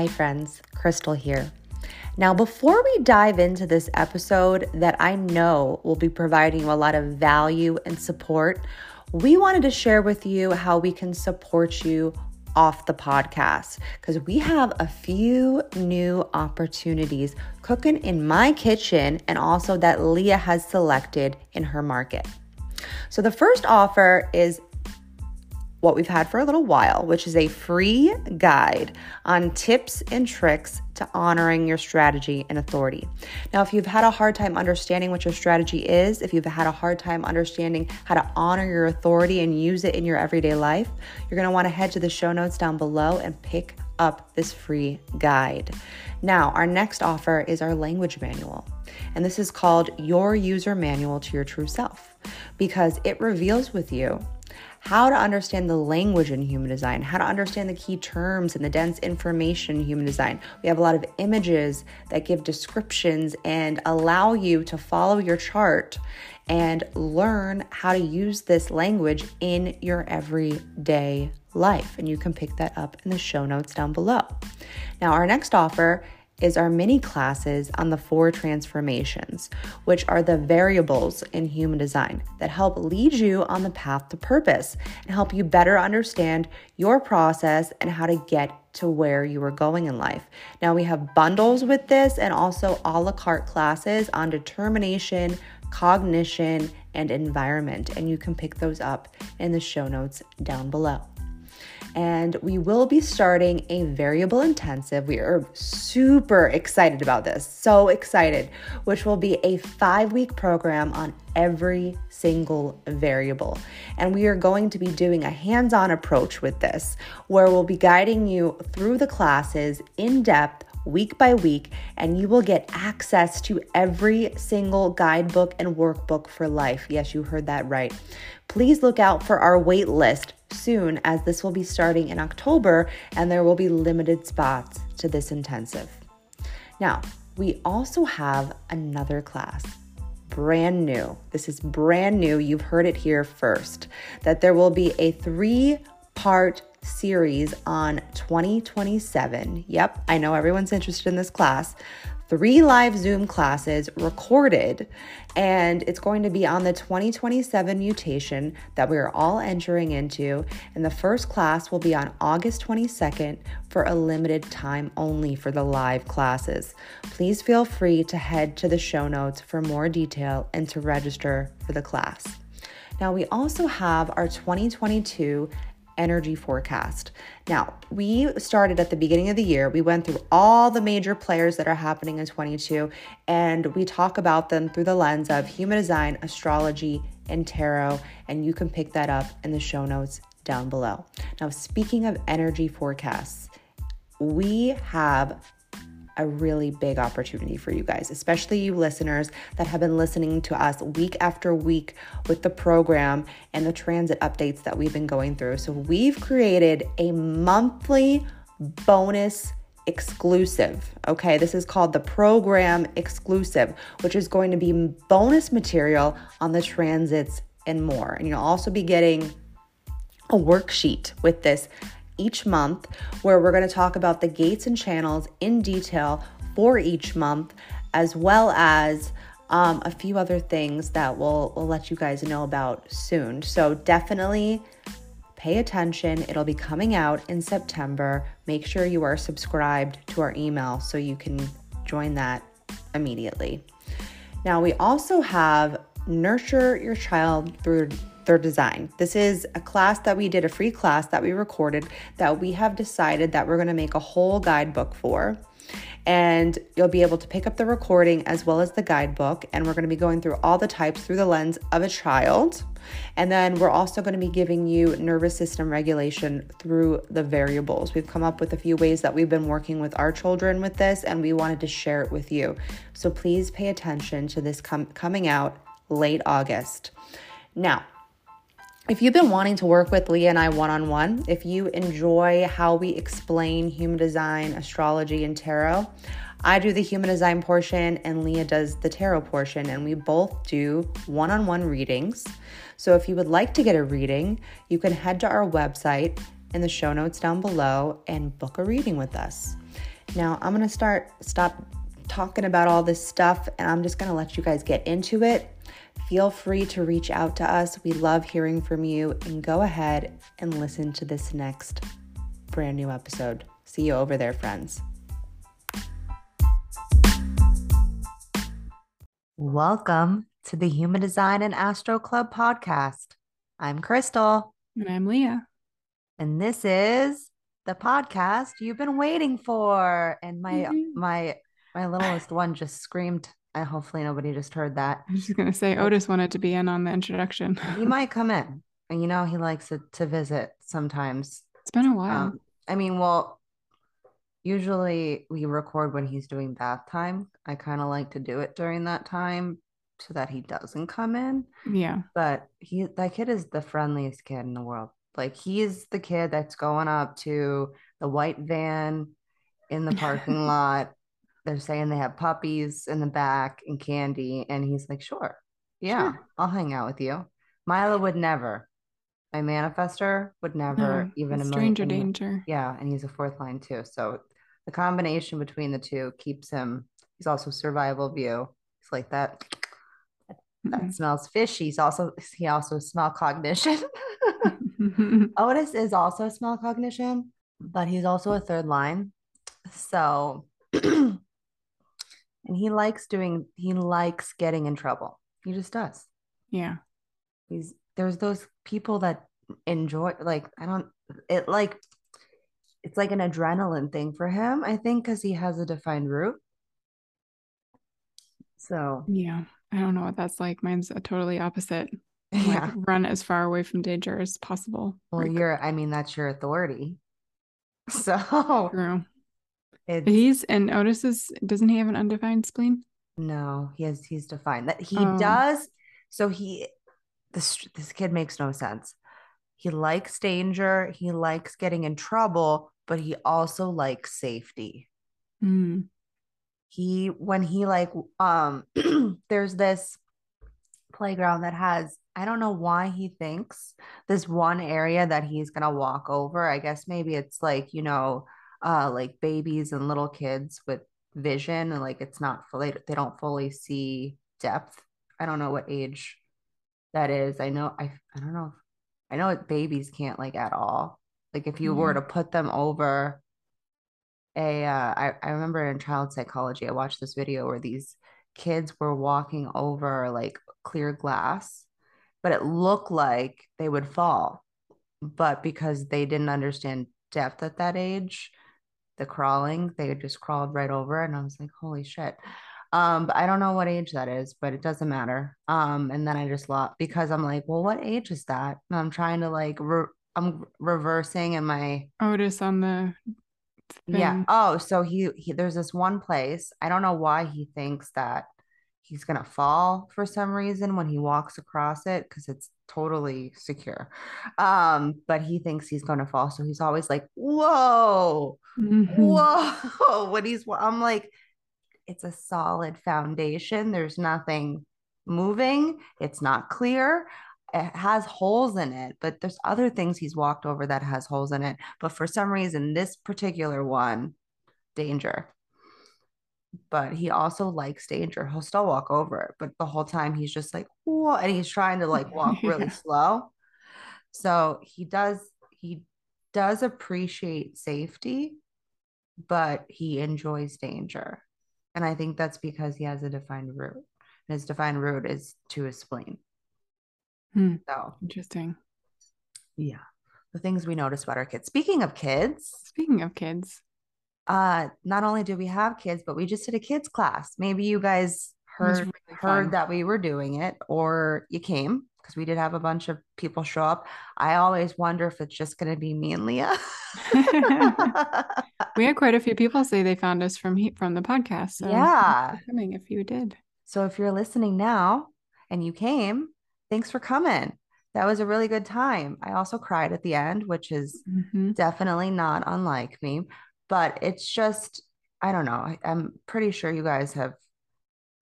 Hi, friends. Crystal here. Now, before we dive into this episode that I know will be providing you a lot of value and support, we wanted to share with you how we can support you off the podcast because we have a few new opportunities cooking in my kitchen and also that Leah has selected in her market. So, the first offer is what we've had for a little while, which is a free guide on tips and tricks to honoring your strategy and authority. Now, if you've had a hard time understanding what your strategy is, if you've had a hard time understanding how to honor your authority and use it in your everyday life, you're want to head to the show notes down below and pick up this free guide. Now, our next offer is our language manual, and this is called Your User Manual to Your True Self because it reveals with you how to understand the language in human design, how to understand the key terms and the dense information in human design. We have a lot of images that give descriptions and allow you to follow your chart and learn how to use this language in your everyday life. And you can pick that up in the show notes down below. Now, our next offer is our mini classes on the four transformations, which are the variables in human design that help lead you on the path to purpose and help you better understand your process and how to get to where you are going in life. Now, we have bundles with this and also a la carte classes on determination, cognition, and environment, and you can pick those up in the show notes down below and we will be starting a variable intensive. We are super excited about this, so excited, which will be a five week program on every single variable. And we are going to be doing a hands on approach with this, where we'll be guiding you through the classes in depth week by week, and you will get access to every single guidebook and workbook for life. Yes, you heard that right. Please look out for our wait list soon, as this will be starting in October and there will be limited spots to this intensive. Now, we also have another class brand new. This is brand new. You've heard it here first that there will be a three part series on 2027. Yep, I know everyone's interested in this class three live Zoom classes recorded, and it's going to be on the 2027 mutation that we are all entering into. And the first class will be on August 22nd for a limited time only for the live classes. Please feel free to head to the show notes for more detail and to register for the class. Now, we also have our 2022 energy forecast. Now, we started at the beginning of the year. We went through all the major players that are happening in 22 and we talk about them through the lens of human design, astrology, and tarot, and you can pick that up in the show notes down below. Now, speaking of energy forecasts, we have a really big opportunity for you guys, especially you listeners that have been listening to us week after week with the program and the transit updates that we've been going through. So, we've created a monthly bonus exclusive. Okay, this is called the program exclusive, which is going to be bonus material on the transits and more. And you'll also be getting a worksheet with this each month where we're going to talk about the gates and channels in detail for each month, as well as um, a few other things that we'll, we'll let you guys know about soon. So definitely pay attention. It'll be coming out in September. Make sure you are subscribed to our email so you can join that immediately. Now, we also have Nurture Your Child Through their design. This is a class that we did, a free class that we recorded that we have decided that we're going to make a whole guidebook for. And you'll be able to pick up the recording as well as the guidebook. And we're going to be going through all the types through the lens of a child. And then we're also going to be giving you nervous system regulation through the variables. We've come up with a few ways that we've been working with our children with this, and we wanted to share it with you. So please pay attention to this com- coming out late August. Now, if you've been wanting to work with Leah and I one on one, if you enjoy how we explain human design, astrology, and tarot, I do the human design portion and Leah does the tarot portion, and we both do one on one readings. So if you would like to get a reading, you can head to our website in the show notes down below and book a reading with us. Now, I'm to start stop talking about all this stuff and I'm just to let you guys get into it. Feel free to reach out to us. We love hearing from you and go ahead and listen to this next brand new episode. See you over there, friends. Welcome to the Human Design and Astro Club podcast. I'm Crystal. And I'm Leah. And this is the podcast you've been waiting for. And my mm-hmm. my my littlest one just screamed. I hopefully nobody just heard that. I was just gonna say Otis wanted to be in on the introduction. he might come in. And you know he likes it to visit sometimes. It's been a while. Um, I mean, well, usually we record when he's doing bath time. I kind of like to do it during that time so that he doesn't come in. Yeah. But he that kid is the friendliest kid in the world. Like he's the kid that's going up to the white van in the parking lot. They're saying they have puppies in the back and candy. And he's like, sure. Yeah, sure. I'll hang out with you. Milo would never. My manifester would never no, even a stranger danger. Yeah, and he's a fourth line too. So the combination between the two keeps him. He's also survival view. He's like that. That mm-hmm. smells fishy. He's also he also smell cognition. Otis is also smell cognition, but he's also a third line. So, and he likes doing. He likes getting in trouble. He just does. Yeah. He's there's those people that enjoy like I don't it like it's like an adrenaline thing for him, I think, because he has a defined root. So yeah, I don't know what that's like. Mine's a totally opposite. Yeah. Like run as far away from danger as possible. Well, like, you're I mean, that's your authority. So true. He's and Otis is doesn't he have an undefined spleen? No, he has he's defined. That he oh. does. So he this this kid makes no sense. He likes danger, he likes getting in trouble, but he also likes safety. Mm. He when he like um there's this playground that has I don't know why he thinks this one area that he's to walk over. I guess maybe it's like, you know, uh like babies and little kids with vision and like it's not fully they don't fully see depth. I don't know what age that is. I know I I don't know I know babies can't like at all. Like if you mm-hmm. were to put them over a, uh, I, I remember in child psychology, I watched this video where these kids were walking over like clear glass, but it looked like they would fall. But because they didn't understand depth at that age, the crawling, they just crawled right over. And I was like, holy shit. Um, but I don't know what age that is, but it doesn't matter. Um, and then I just lost because I'm like, well, what age is that? And I'm trying to like, re- I'm reversing in my Otis on the thing. yeah. Oh, so he, he there's this one place. I don't know why he thinks that he's gonna fall for some reason when he walks across it because it's totally secure. Um, but he thinks he's gonna fall, so he's always like, "Whoa, mm-hmm. whoa!" when he's, I'm like, it's a solid foundation. There's nothing moving. It's not clear. It has holes in it, but there's other things he's walked over that has holes in it. But for some reason, this particular one, danger. But he also likes danger. He'll still walk over it, but the whole time he's just like, whoa, and he's trying to like walk really yeah. slow. So he does, he does appreciate safety, but he enjoys danger. And I think that's because he has a defined root. And his defined root is to his spleen. Hmm. So interesting. Yeah. The things we notice about our kids. Speaking of kids. Speaking of kids. Uh, not only do we have kids, but we just did a kids class. Maybe you guys heard really heard that we were doing it, or you came because we did have a bunch of people show up. I always wonder if it's just going to be me and Leah. we had quite a few people say they found us from he- from the podcast. So yeah, coming if you did. So if you're listening now and you came, thanks for coming. That was a really good time. I also cried at the end, which is mm-hmm. definitely not unlike me, but it's just I don't know. I'm pretty sure you guys have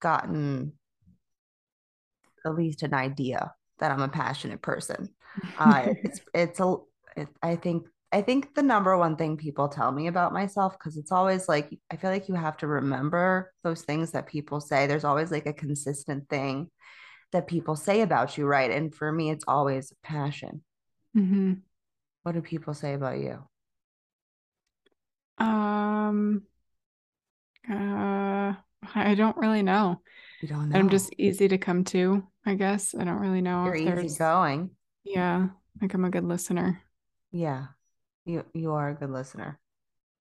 gotten at least an idea that I'm a passionate person. Uh, it's it's a it, I think I think the number one thing people tell me about myself because it's always like I feel like you have to remember those things that people say. There's always like a consistent thing that people say about you, right? And for me, it's always passion. Mm-hmm. What do people say about you? Um, uh, I don't really know. You don't know. I'm just easy to come to, I guess. I don't really know. You're easy going. Yeah, like I'm a good listener. Yeah, you you are a good listener.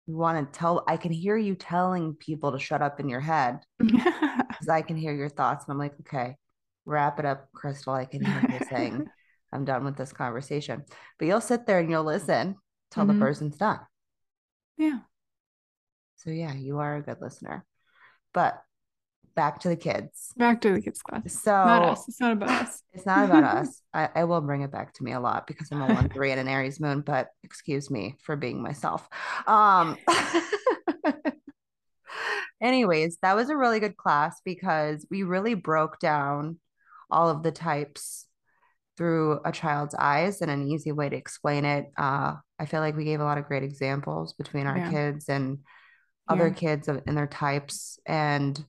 You want to tell. I can hear you telling people to shut up in your head because I can hear your thoughts, and I'm like, okay, wrap it up, Crystal. I can hear you saying, I'm done with this conversation. But you'll sit there and you'll listen till mm-hmm. the person's done. Yeah. So yeah, you are a good listener. But back to the kids. Back to the kids class. So not us. It's not about us. It's not about us. I, I, will bring it back to me a lot because I'm a one three and an Aries moon, but excuse me for being myself. Um anyways, that was a really good class because we really broke down all of the types through a child's eyes and an easy way to explain it. Uh, I feel like we gave a lot of great examples between our yeah. kids and other yeah. kids and their types. And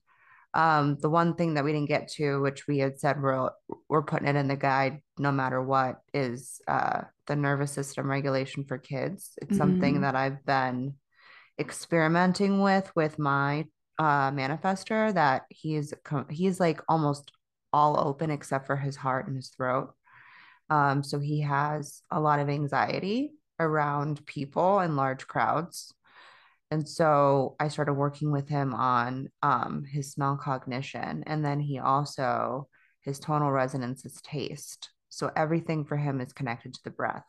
um, the one thing that we didn't get to, which we had said we're, we're putting it in the guide no matter what, is uh, the nervous system regulation for kids. It's mm-hmm. something that I've been experimenting with with my uh, manifester that he's he's like almost all open except for his heart and his throat. Um, so he has a lot of anxiety around people and large crowds. And so I started working with him on um, his smell cognition. And then he also, his tonal resonance is taste. So everything for him is connected to the breath.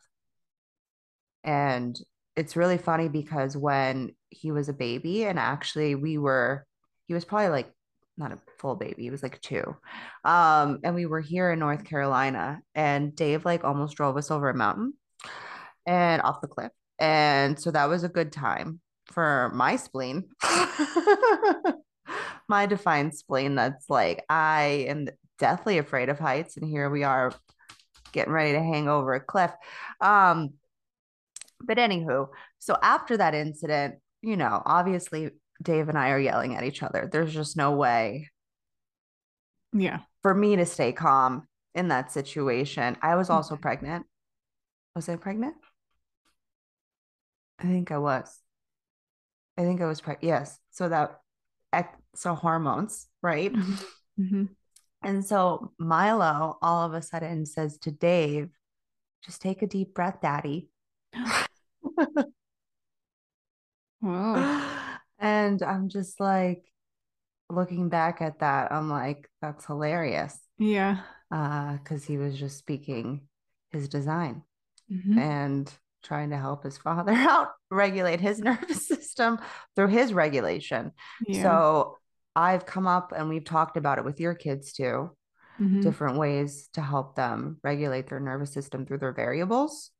And it's really funny because when he was a baby, and actually we were, he was probably like not a full baby. He was like two. Um, and we were here in North Carolina, and Dave like almost drove us over a mountain and off the cliff. And so that was a good time for my spleen. my defined spleen that's like, I am deathly afraid of heights. And here we are getting ready to hang over a cliff. Um, but anywho, so after that incident, you know, obviously Dave and I are yelling at each other. There's just no way. Yeah. For me to stay calm in that situation. I was also okay. pregnant. Was I pregnant? I think I was. I think I was pregnant. Yes. So that, so hormones, right? Mm-hmm. Mm-hmm. And so Milo all of a sudden says to Dave, just take a deep breath, daddy. Whoa. And I'm just like looking back at that, I'm like, that's hilarious. Yeah. Uh, because he was just speaking his design mm-hmm. and trying to help his father out regulate his nervous system through his regulation. Yeah. So I've come up and we've talked about it with your kids too. Mm-hmm. Different ways to help them regulate their nervous system through their variables.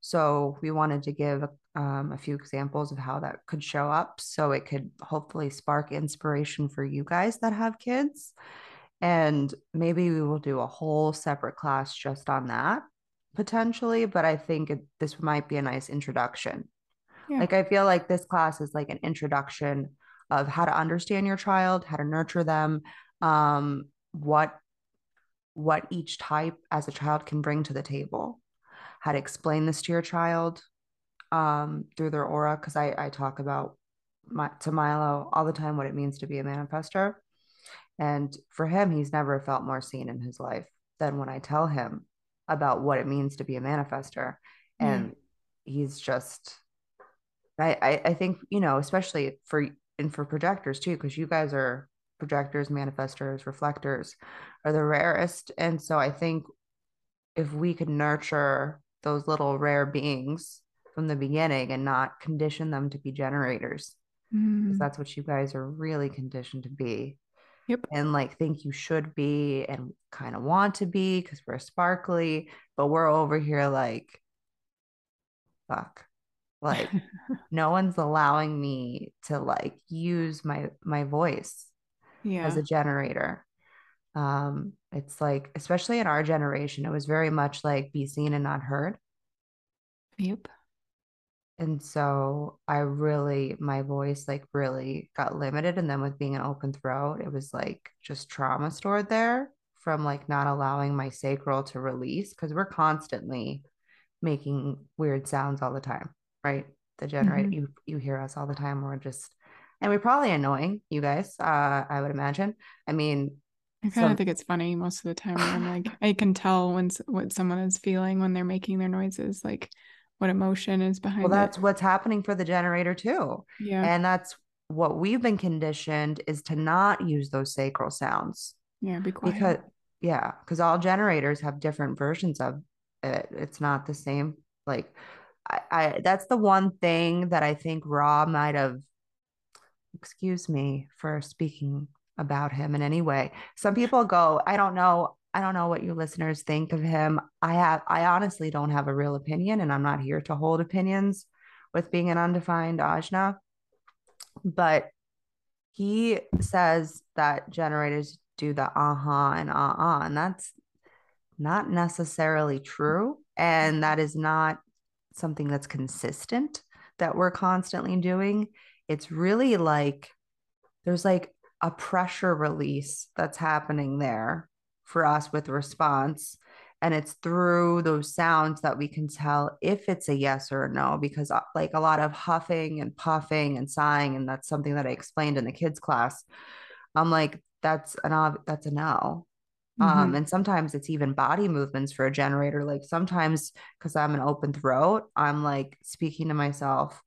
So we wanted to give um, a few examples of how that could show up so it could hopefully spark inspiration for you guys that have kids. And maybe we will do a whole separate class just on that potentially, but I think it, this might be a nice introduction. Yeah. Like, I feel like this class is like an introduction of how to understand your child, how to nurture them, um, what what each type as a child can bring to the table how to explain this to your child um, through their aura because I, I talk about my, to Milo all the time what it means to be a manifester. And for him, he's never felt more seen in his life than when I tell him about what it means to be a manifester. Mm. And he's just I, I, I think, you know, especially for and for projectors too, because you guys are projectors, manifestors, reflectors are the rarest. And so I think if we could nurture those little rare beings from the beginning and not condition them to be generators, because Mm. that's what you guys are really conditioned to be Yep. and like think you should be and kind of want to be because we're sparkly, but we're over here like, fuck. Like no one's allowing me to like use my my voice Yeah. as a generator. Um, it's like, especially in our generation, it was very much like be seen and not heard. Yep. And so I really, my voice like really got limited. And then with being an open throat, it was like just trauma stored there from like not allowing my sacral to release because we're constantly making weird sounds all the time, right? The generator, Mhm. you you hear us all the time. We're just, and we're probably annoying you guys. Uh, I would imagine. I mean, I kind of think it's funny most of the time I'm like, I can tell when what someone is feeling when they're making their noises, like what emotion is behind well, it. that's what's happening for the generator too, Yeah. and that's what we've been conditioned is to not use those sacral sounds Yeah. Be quiet. because yeah, because all generators have different versions of it. It's not the same. Like, I, I that's the one thing that I think Ra might have excuse me for speaking about him in any way. Some people go, I don't know. I don't know what you listeners think of him. I have, I honestly don't have a real opinion, and I'm not here to hold opinions with being an undefined ajna. But he says that generators do the uh-huh and uh-uh, and that's not necessarily true. And that is not something that's consistent that we're constantly doing. It's really like there's like a pressure release that's happening there for us with response. And it's through those sounds that we can tell if it's a yes or a no, because uh, like a lot of huffing and puffing and sighing, and that's something that I explained in the kids' class. I'm like, that's an ob- that's a no. Um, Mhm. and sometimes it's even body movements for a generator. Like sometimes because I'm an open throat, I'm like speaking to myself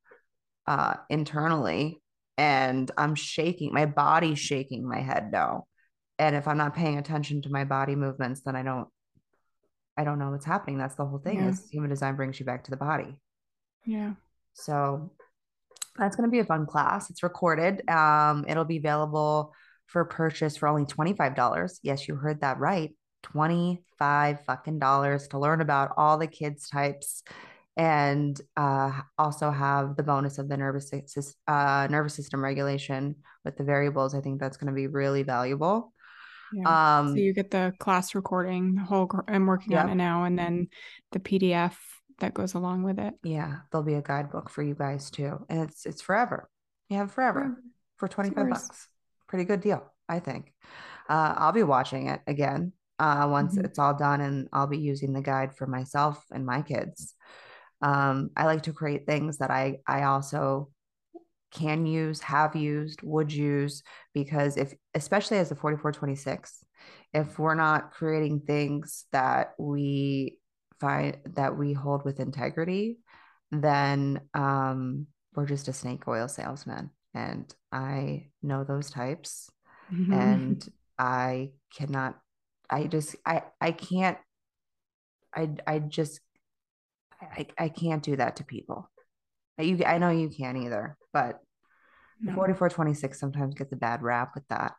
uh internally and I'm shaking, my body's shaking my head no. And if I'm not paying attention to my body movements, then I don't I don't know what's happening. That's the whole thing Yeah. is human design brings you back to the body. Yeah. So that's going to be a fun class. It's recorded. Um, it'll be available for purchase for only $25. Yes, you heard that right. 25 fucking dollars to learn about all the kids types and uh, also have the bonus of the nervous system, uh, nervous system regulation with the variables. I think that's going to be really valuable. Yeah. Um, So you get the class recording, the whole, I'm working on it now, and then the PDF that goes along with it. yeah, there'll be a guidebook for you guys too, and it's it's forever. You have forever for 25 bucks. Pretty good deal, I think. Uh, I'll be watching it again uh, once Mhm. it's all done, and I'll be using the guide for myself and my kids. Um, I like to create things that I I also can use, have used, would use, because if especially as a 4426, if we're not creating things that we find that we hold with integrity, then um, we're just a snake oil salesman. And I know those types Mhm. and I cannot, I just, I, I can't, I, I just, I, I can't do that to people. You, I know you can't either, but No. 4426 sometimes gets a bad rap with that.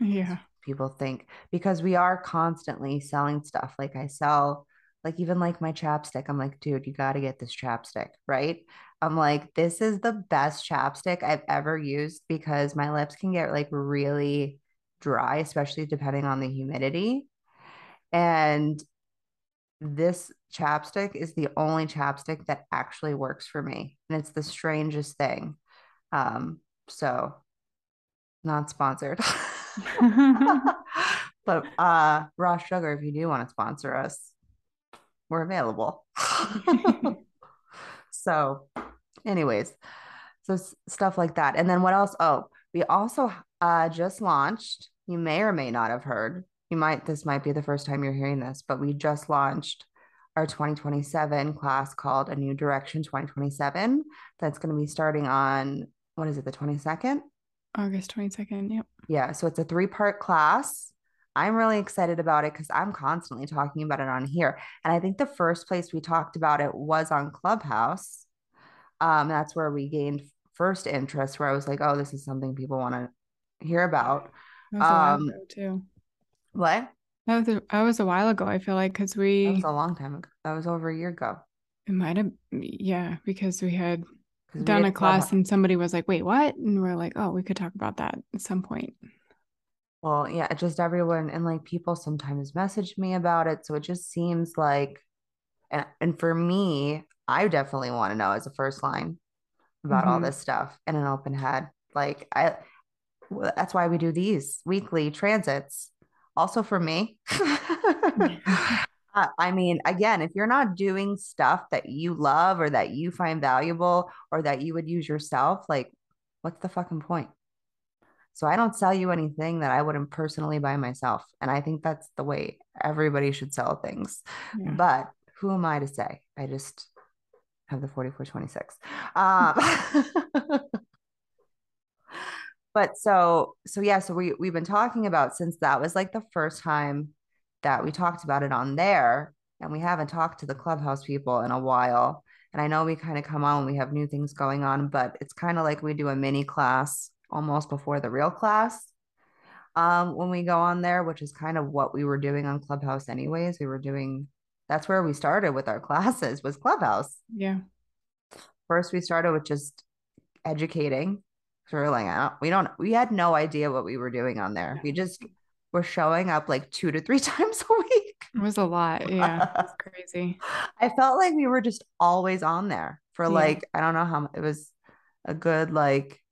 Yeah. People think because we are constantly selling stuff. Like I sell, like even like my chapstick. I'm like, dude, you got to get this chapstick, right? I'm like, this is the best chapstick I've ever used because my lips can get like really dry, especially depending on the humidity. And this chapstick is the only chapstick that actually works for me. And it's the strangest thing. Um, so not sponsored. but uh raw sugar, if you do want to sponsor us, we're available. so, anyways, so stuff like that. And then what else? Oh, we also uh just launched, you may or may not have heard. You might this might be the first time you're hearing this, but we just launched our 2027 class called A New Direction 2027. That's going to be starting on, what is it, the 22nd? August 22nd. Yep. Yeah. So it's a three part class. I'm really excited about it because I'm constantly talking about it on here. And I think the first place we talked about it was on Clubhouse. Um, that's where we gained first interest, where I was like, oh, this is something people want to hear about. That was a while Um, ago too. what? That was a, that was a while ago. I feel like because we. That was a long time ago. That was over a year ago. it might have yeah because we had done a class and somebody was like, wait, what? And we're like, oh, we could talk about that at some point. Well, yeah, just everyone and like people sometimes message me about it. So it just seems like, and, and for me, I definitely want to know as a first line about all Mhm. this stuff in an open head. Like I, that's why we do these weekly transits. Also for me. Uh, I mean, again, if you're not doing stuff that you love or that you find valuable or that you would use yourself, like, what's the fucking point? So I don't sell you anything that I wouldn't personally buy myself. And I think that's the way everybody should sell things. Yeah. But who am I to say? I just have the 4426. Um, but so so yeah, so we we've been talking about since that was like the first time that we talked about it on there, and we haven't talked to the clubhouse people in a while. And I know we kind of come on when we have new things going on, but it's kind of like we do a mini class almost before the real class um, when we go on there, which is kind of what we were doing on Clubhouse anyways. We were doing that's where we started with our classes was Clubhouse. Yeah. First, we started with just educating. So we're like, I don't, we don't, we had no idea what we were doing on there. We just were showing up like two to three times a week. It was a lot. Yeah. It's crazy. I felt like we were just always on there for Yeah. like, I don't know how it was a good, like,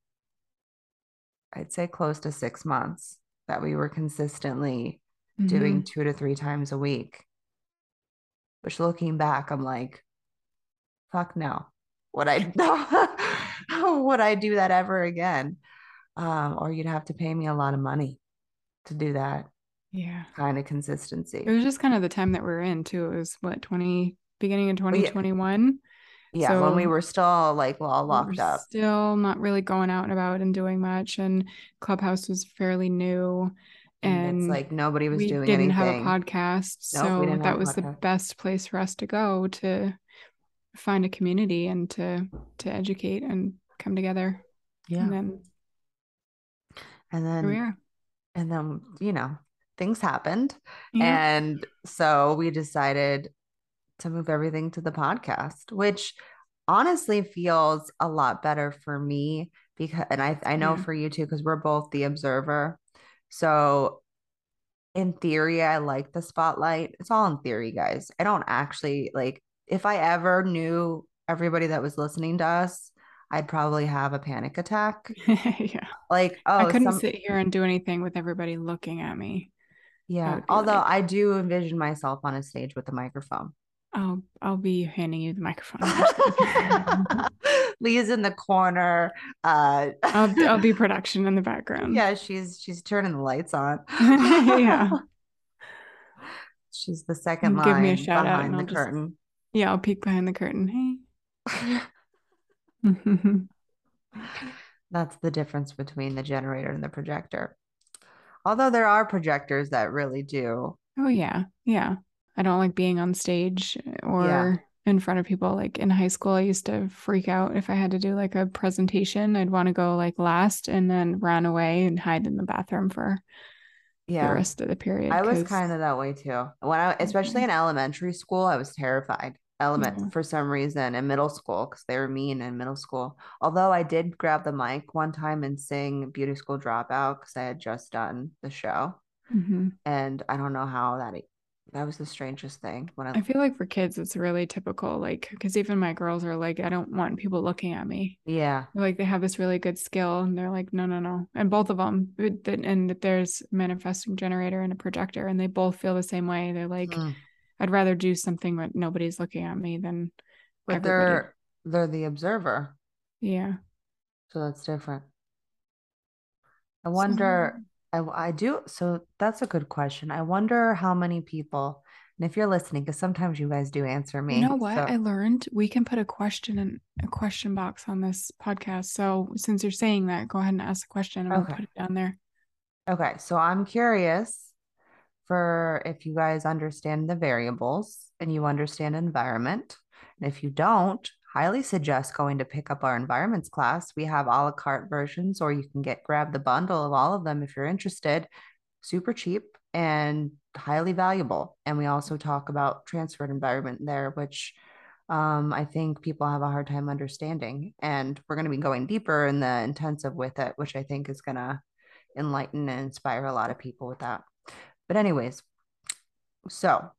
I'd say close to six months that we were consistently doing Mhm. two to three times a week. Which looking back, I'm like, fuck no. Would I would I do that ever again? Um, or you'd have to pay me a lot of money to do that Yeah. kind of consistency. It was just kind of the time that we are in too. It was what, 20, beginning of Well, yeah. 2021. Yeah, when we were still like well We locked were up. Still not really going out and about and doing much. And Clubhouse was fairly new. And And it's like nobody was we doing didn't have a podcast. Nope, so that was the best place for us to go to find a community and to to educate and come together. Yeah. And then And we then are. And then, you know, things happened. Yeah. And so we decided to move everything to the podcast, which honestly feels a lot better for me because, and I, I know Yeah. for you too, because we're both the observer. So in theory, I like the spotlight. It's all in theory, guys. I don't actually like, if I ever knew everybody that was listening to us, I'd probably have a panic attack. yeah. Like, oh, I couldn't some- sit here and do anything with everybody looking at me. yeah. Although like- I do envision myself on a stage with a microphone. I'll I'll be handing you the microphone. Leah's in the corner. Uh, I'll I'll be production in the background. yeah, she's she's turning the lights on. Yeah. she's the second Give me a line shout out behind and the I'll just- curtain. Yeah, I'll peek behind the curtain. Hey. That's the difference between the generator and the projector. Although there are projectors that really do. Oh yeah, yeah. I don't like being on stage or in front of people. Like in high school, I used to freak out if I had to do like a presentation. I'd want to go like last and then run away and hide in the bathroom for yeah. the rest of the period. I was kind of that way too. When I, especially in elementary school, I was terrified. Element Yeah. for some reason in middle school because they were mean in middle school. Although I did grab the mic one time and sing Beauty School Dropout because I had just done the show, Mhm. and I don't know how that that was the strangest thing when I, I feel like for kids, it's really typical. Like, because even my girls are like, I don't want people looking at me. yeah like they have this really good skill and they're like no no no and both of them and that there's manifesting generator and a projector and they both feel the same way they're like Mm. I'd rather do something when nobody's looking at me than but everybody. they're they're the observer, yeah so that's different. I wonder. I, I do. So that's a good question. I wonder how many people And if you're listening, because sometimes you guys do answer me. You know what? So. I learned we can put a question in a question box on this podcast. So since you're saying that, go ahead and ask the question and okay. we'll put it down there. Okay. So I'm curious for if you guys understand the variables and you understand environment. And if you don't, highly suggest going to pick up our environments class. We have a la carte versions, or you can get grab the bundle of all of them if you're interested. Super cheap and highly valuable. And we also talk about transferred environment there, which um, I think people have a hard time understanding. And we're going to be going deeper in the intensive with it, which I think is going to enlighten and inspire a lot of people with that. But, anyways, so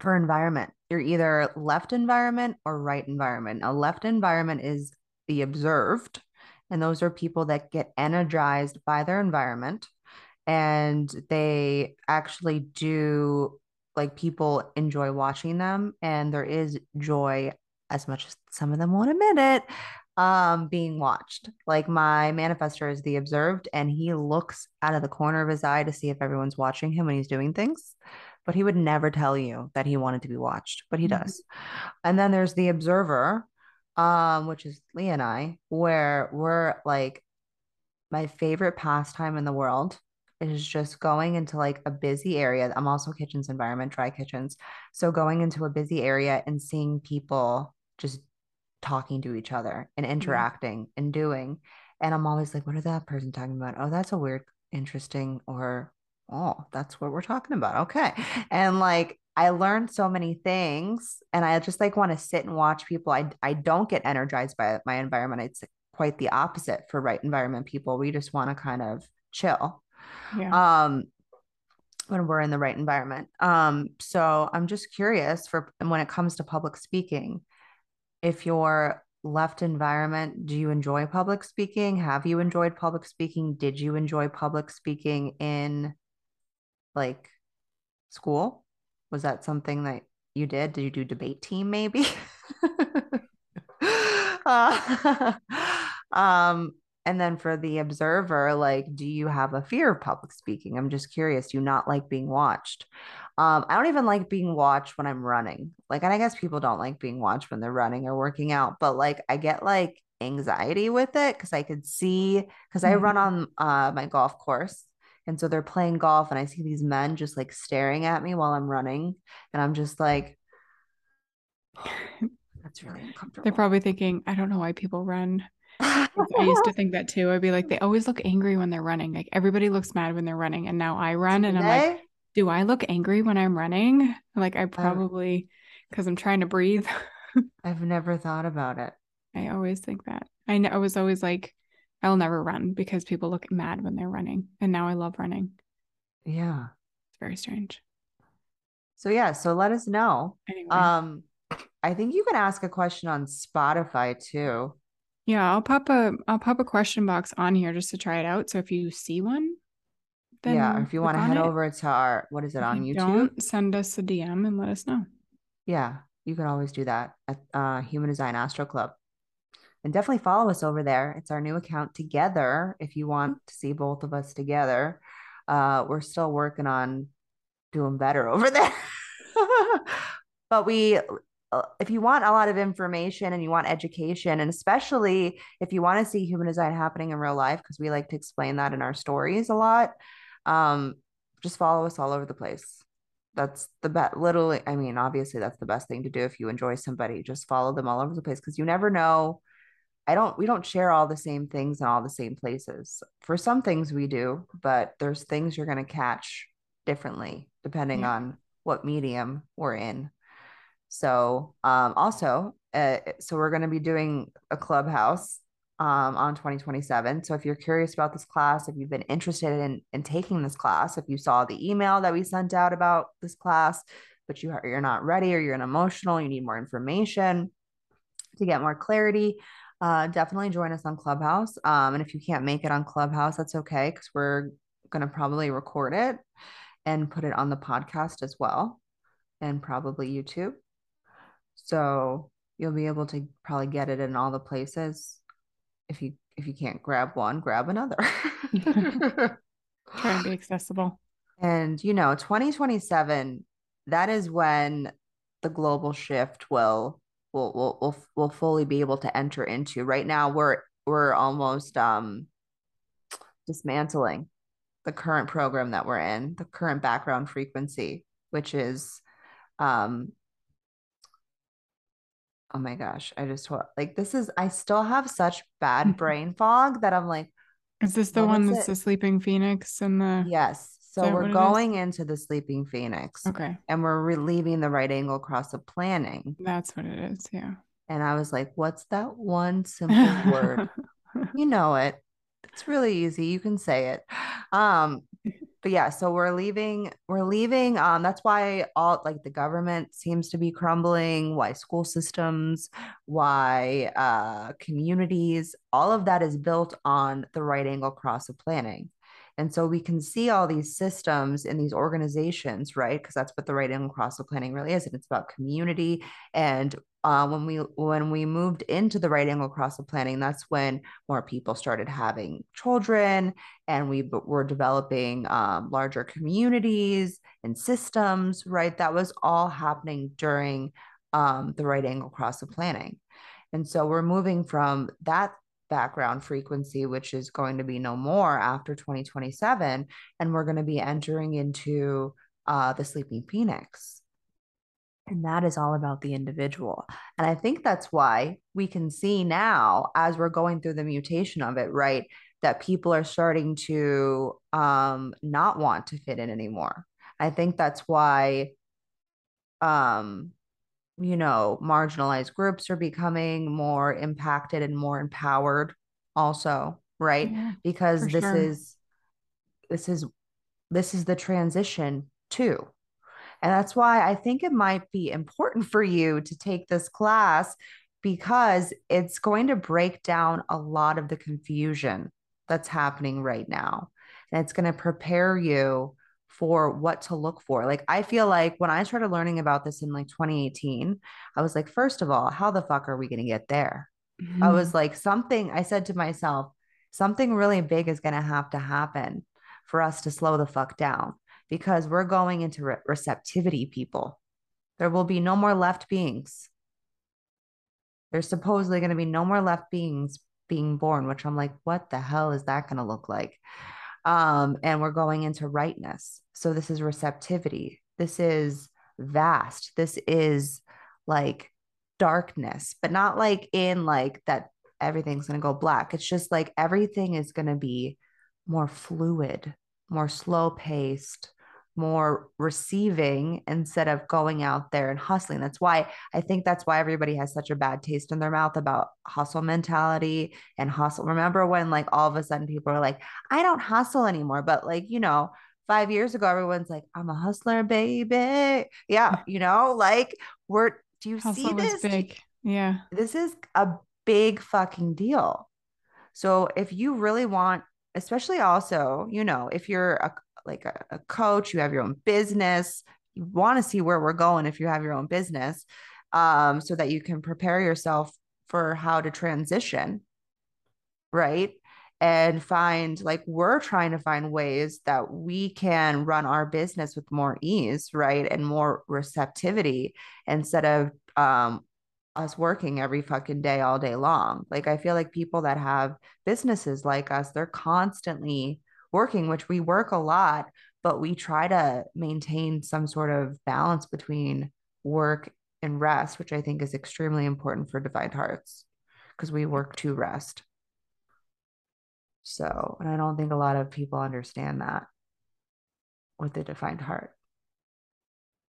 for environment, you're either left environment or right environment. A left environment is the observed, and those are people that get energized by their environment and they actually do like people enjoy watching them and there is joy as much as some of them won't admit it um being watched like my manifestor is the observed and he looks out of the corner of his eye to see if everyone's watching him when he's doing things but he would never tell you that he wanted to be watched but he mm-hmm. does and then there's the observer um which is Leah and i where we're like my favorite pastime in the world is just going into like a busy area. I'm also kitchens environment, dry kitchens. So going into a busy area and seeing people just talking to each other and interacting mm-hmm. and doing. And I'm always like, what is that person talking about? Oh, that's a weird, interesting, or oh, that's what we're talking about. Okay. And like I learned so many things and I just like want to sit and watch people. I I don't get energized by my environment. It's quite the opposite for right environment people. We just want to kind of chill yeah. um when we're in the right environment um so i'm just curious for when it comes to public speaking if you're left environment do you enjoy public speaking have you enjoyed public speaking did you enjoy public speaking in like school was that something that you did did you do debate team maybe uh, um and then for the observer, like, do you have a fear of public speaking? I'm just curious. Do you not like being watched? Um, I don't even like being watched when I'm running. Like, and I guess people don't like being watched when they're running or working out, but like, I get like anxiety with it because I could see, because I run mm-hmm. on uh, my golf course. And so they're playing golf, and I see these men just like staring at me while I'm running. And I'm just like, that's really uncomfortable. They're probably thinking, I don't know why people run. I used to think that too. I'd be like, they always look angry when they're running. Like everybody looks mad when they're running. And now I run and I'm like, do I look angry when I'm running? Like I probably, because I'm trying to breathe. I've never thought about it. I always think that. I, know, I was always like, I'll never run because people look mad when they're running. And now I love running. Yeah. It's very strange. So yeah, so let us know. Anyway. Um I think you can ask a question on Spotify too. Yeah, I'll pop a I'll pop a question box on here just to try it out. So if you see one, then yeah, if you want to head it. over to our what is it if on you YouTube? Don't send us a DM and let us know. Yeah, you can always do that at uh, Human Design Astro Club, and definitely follow us over there. It's our new account together. If you want to see both of us together, uh, we're still working on doing better over there. but we uh, if you want a lot of information and you want education, and especially if you want to see human design happening in real life, because we like to explain that in our stories a lot, um, just follow us all over the place. That's the best. Literally, I mean, obviously, that's the best thing to do if you enjoy somebody. Just follow them all over the place because you never know. I don't. We don't share all the same things in all the same places. For some things, we do, but there's things you're going to catch differently depending yeah. on what medium we're in. So, um, also, uh, so we're going to be doing a clubhouse um, on 2027. So, if you're curious about this class, if you've been interested in in taking this class, if you saw the email that we sent out about this class, but you are, you're not ready or you're an emotional, you need more information to get more clarity. Uh, definitely join us on Clubhouse. Um, and if you can't make it on Clubhouse, that's okay because we're going to probably record it and put it on the podcast as well, and probably YouTube. So you'll be able to probably get it in all the places. If you if you can't grab one, grab another. Try and be accessible. And you know, 2027 that is when the global shift will will will will, will fully be able to enter into. Right now we're we're almost um dismantling the current program that we're in, the current background frequency, which is um oh my gosh, I just like this is I still have such bad brain fog that I'm like is this the one that's it? the sleeping phoenix and the yes so we're going into the sleeping phoenix okay. and we're relieving the right angle cross of planning. That's what it is yeah. And i was like what's that one simple word? You know it. It's really easy you can say it. Um but yeah, so we're leaving, we're leaving. Um, that's why all like the government seems to be crumbling, why school systems, why uh communities, all of that is built on the right angle cross of planning. And so we can see all these systems in these organizations, right? Because that's what the right angle cross of planning really is. And it's about community and uh, when we when we moved into the right angle cross of planning, that's when more people started having children, and we were developing um, larger communities and systems. Right, that was all happening during um, the right angle cross of planning, and so we're moving from that background frequency, which is going to be no more after 2027, and we're going to be entering into uh, the sleeping phoenix and that is all about the individual. And I think that's why we can see now, as we're going through the mutation of it, right, that people are starting to um, not want to fit in anymore. I think that's why, um, you know, marginalized groups are becoming more impacted and more empowered, also, right? Yeah, because this sure. is, this is, this is the transition too and that's why I think it might be important for you to take this class because it's going to break down a lot of the confusion that's happening right now. And it's going to prepare you for what to look for. Like, I feel like when I started learning about this in like 2018, I was like, first of all, how the fuck are we going to get there? Mm-hmm. I was like, something, I said to myself, something really big is going to have to happen for us to slow the fuck down because we're going into re- receptivity, people. There will be no more left beings. There's supposedly going to be no more left beings being born, which I'm like, what the hell is that going to look like? Um, and we're going into rightness. So this is receptivity. This is vast. This is like darkness, but not like in like that everything's going to go black. It's just like everything is going to be more fluid, more slow paced, more receiving instead of going out there and hustling. That's why I think that's why everybody has such a bad taste in their mouth about hustle mentality and hustle. Remember when like all of a sudden people are like, I don't hustle anymore. But like, you know, five years ago, everyone's like, I'm a hustler, baby. Yeah, you know, like we're do you hustle see this? Big. Yeah. This is a big fucking deal. So if you really want especially also, you know, if you're a, like a, a coach, you have your own business, you want to see where we're going if you have your own business, um, so that you can prepare yourself for how to transition, right? And find like we're trying to find ways that we can run our business with more ease, right? And more receptivity instead of um, us working every fucking day all day long. Like I feel like people that have businesses like us, they're constantly working, which we work a lot, but we try to maintain some sort of balance between work and rest, which I think is extremely important for Defined Hearts because we work to rest. So, and I don't think a lot of people understand that with the defined heart.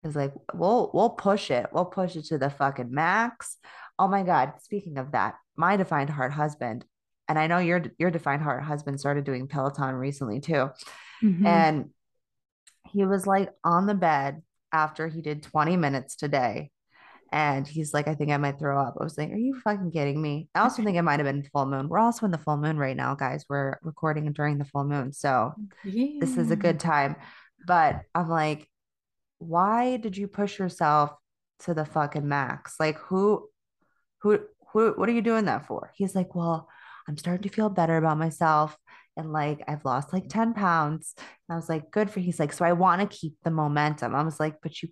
It's like we'll we'll push it. We'll push it to the fucking max. Oh my God. Speaking of that, my defined heart husband, and I know your your defined heart husband started doing Peloton recently too. Mm-hmm. And he was like on the bed after he did 20 minutes today. And he's like, I think I might throw up. I was like, Are you fucking kidding me? I also think it might have been full moon. We're also in the full moon right now, guys. We're recording during the full moon. So yeah. this is a good time. But I'm like, why did you push yourself to the fucking max? Like who who who what are you doing that for? He's like, Well, I'm starting to feel better about myself. And like, I've lost like 10 pounds. And I was like, good for, he's like, so I want to keep the momentum. I was like, but you,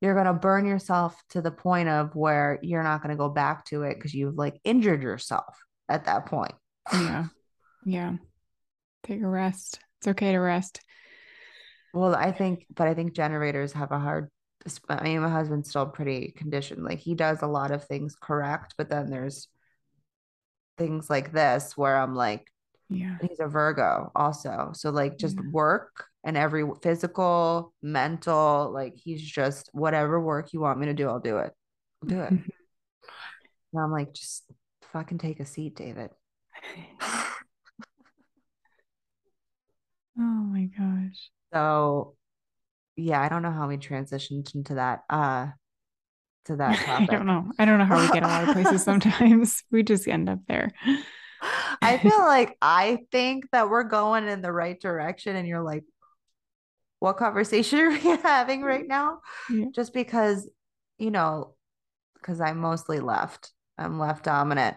you're going to burn yourself to the point of where you're not going to go back to it because you've like injured yourself at that point. Yeah. Yeah. Take a rest. It's okay to rest. Well, I think, but I think generators have a hard. I mean, my husband's still pretty conditioned. Like he does a lot of things correct, but then there's things like this where I'm like, yeah, he's a Virgo also. So like just yeah. work and every physical, mental, like he's just whatever work you want me to do, I'll do it. I'll do it. and I'm like, just fucking take a seat, David. oh my gosh. So yeah, I don't know how we transitioned into that uh to that topic. I don't know. I don't know how we get a lot of places sometimes. we just end up there. I feel like I think that we're going in the right direction and you're like what conversation are we having right now? Yeah. Just because, you know, because I'm mostly left. I'm left dominant.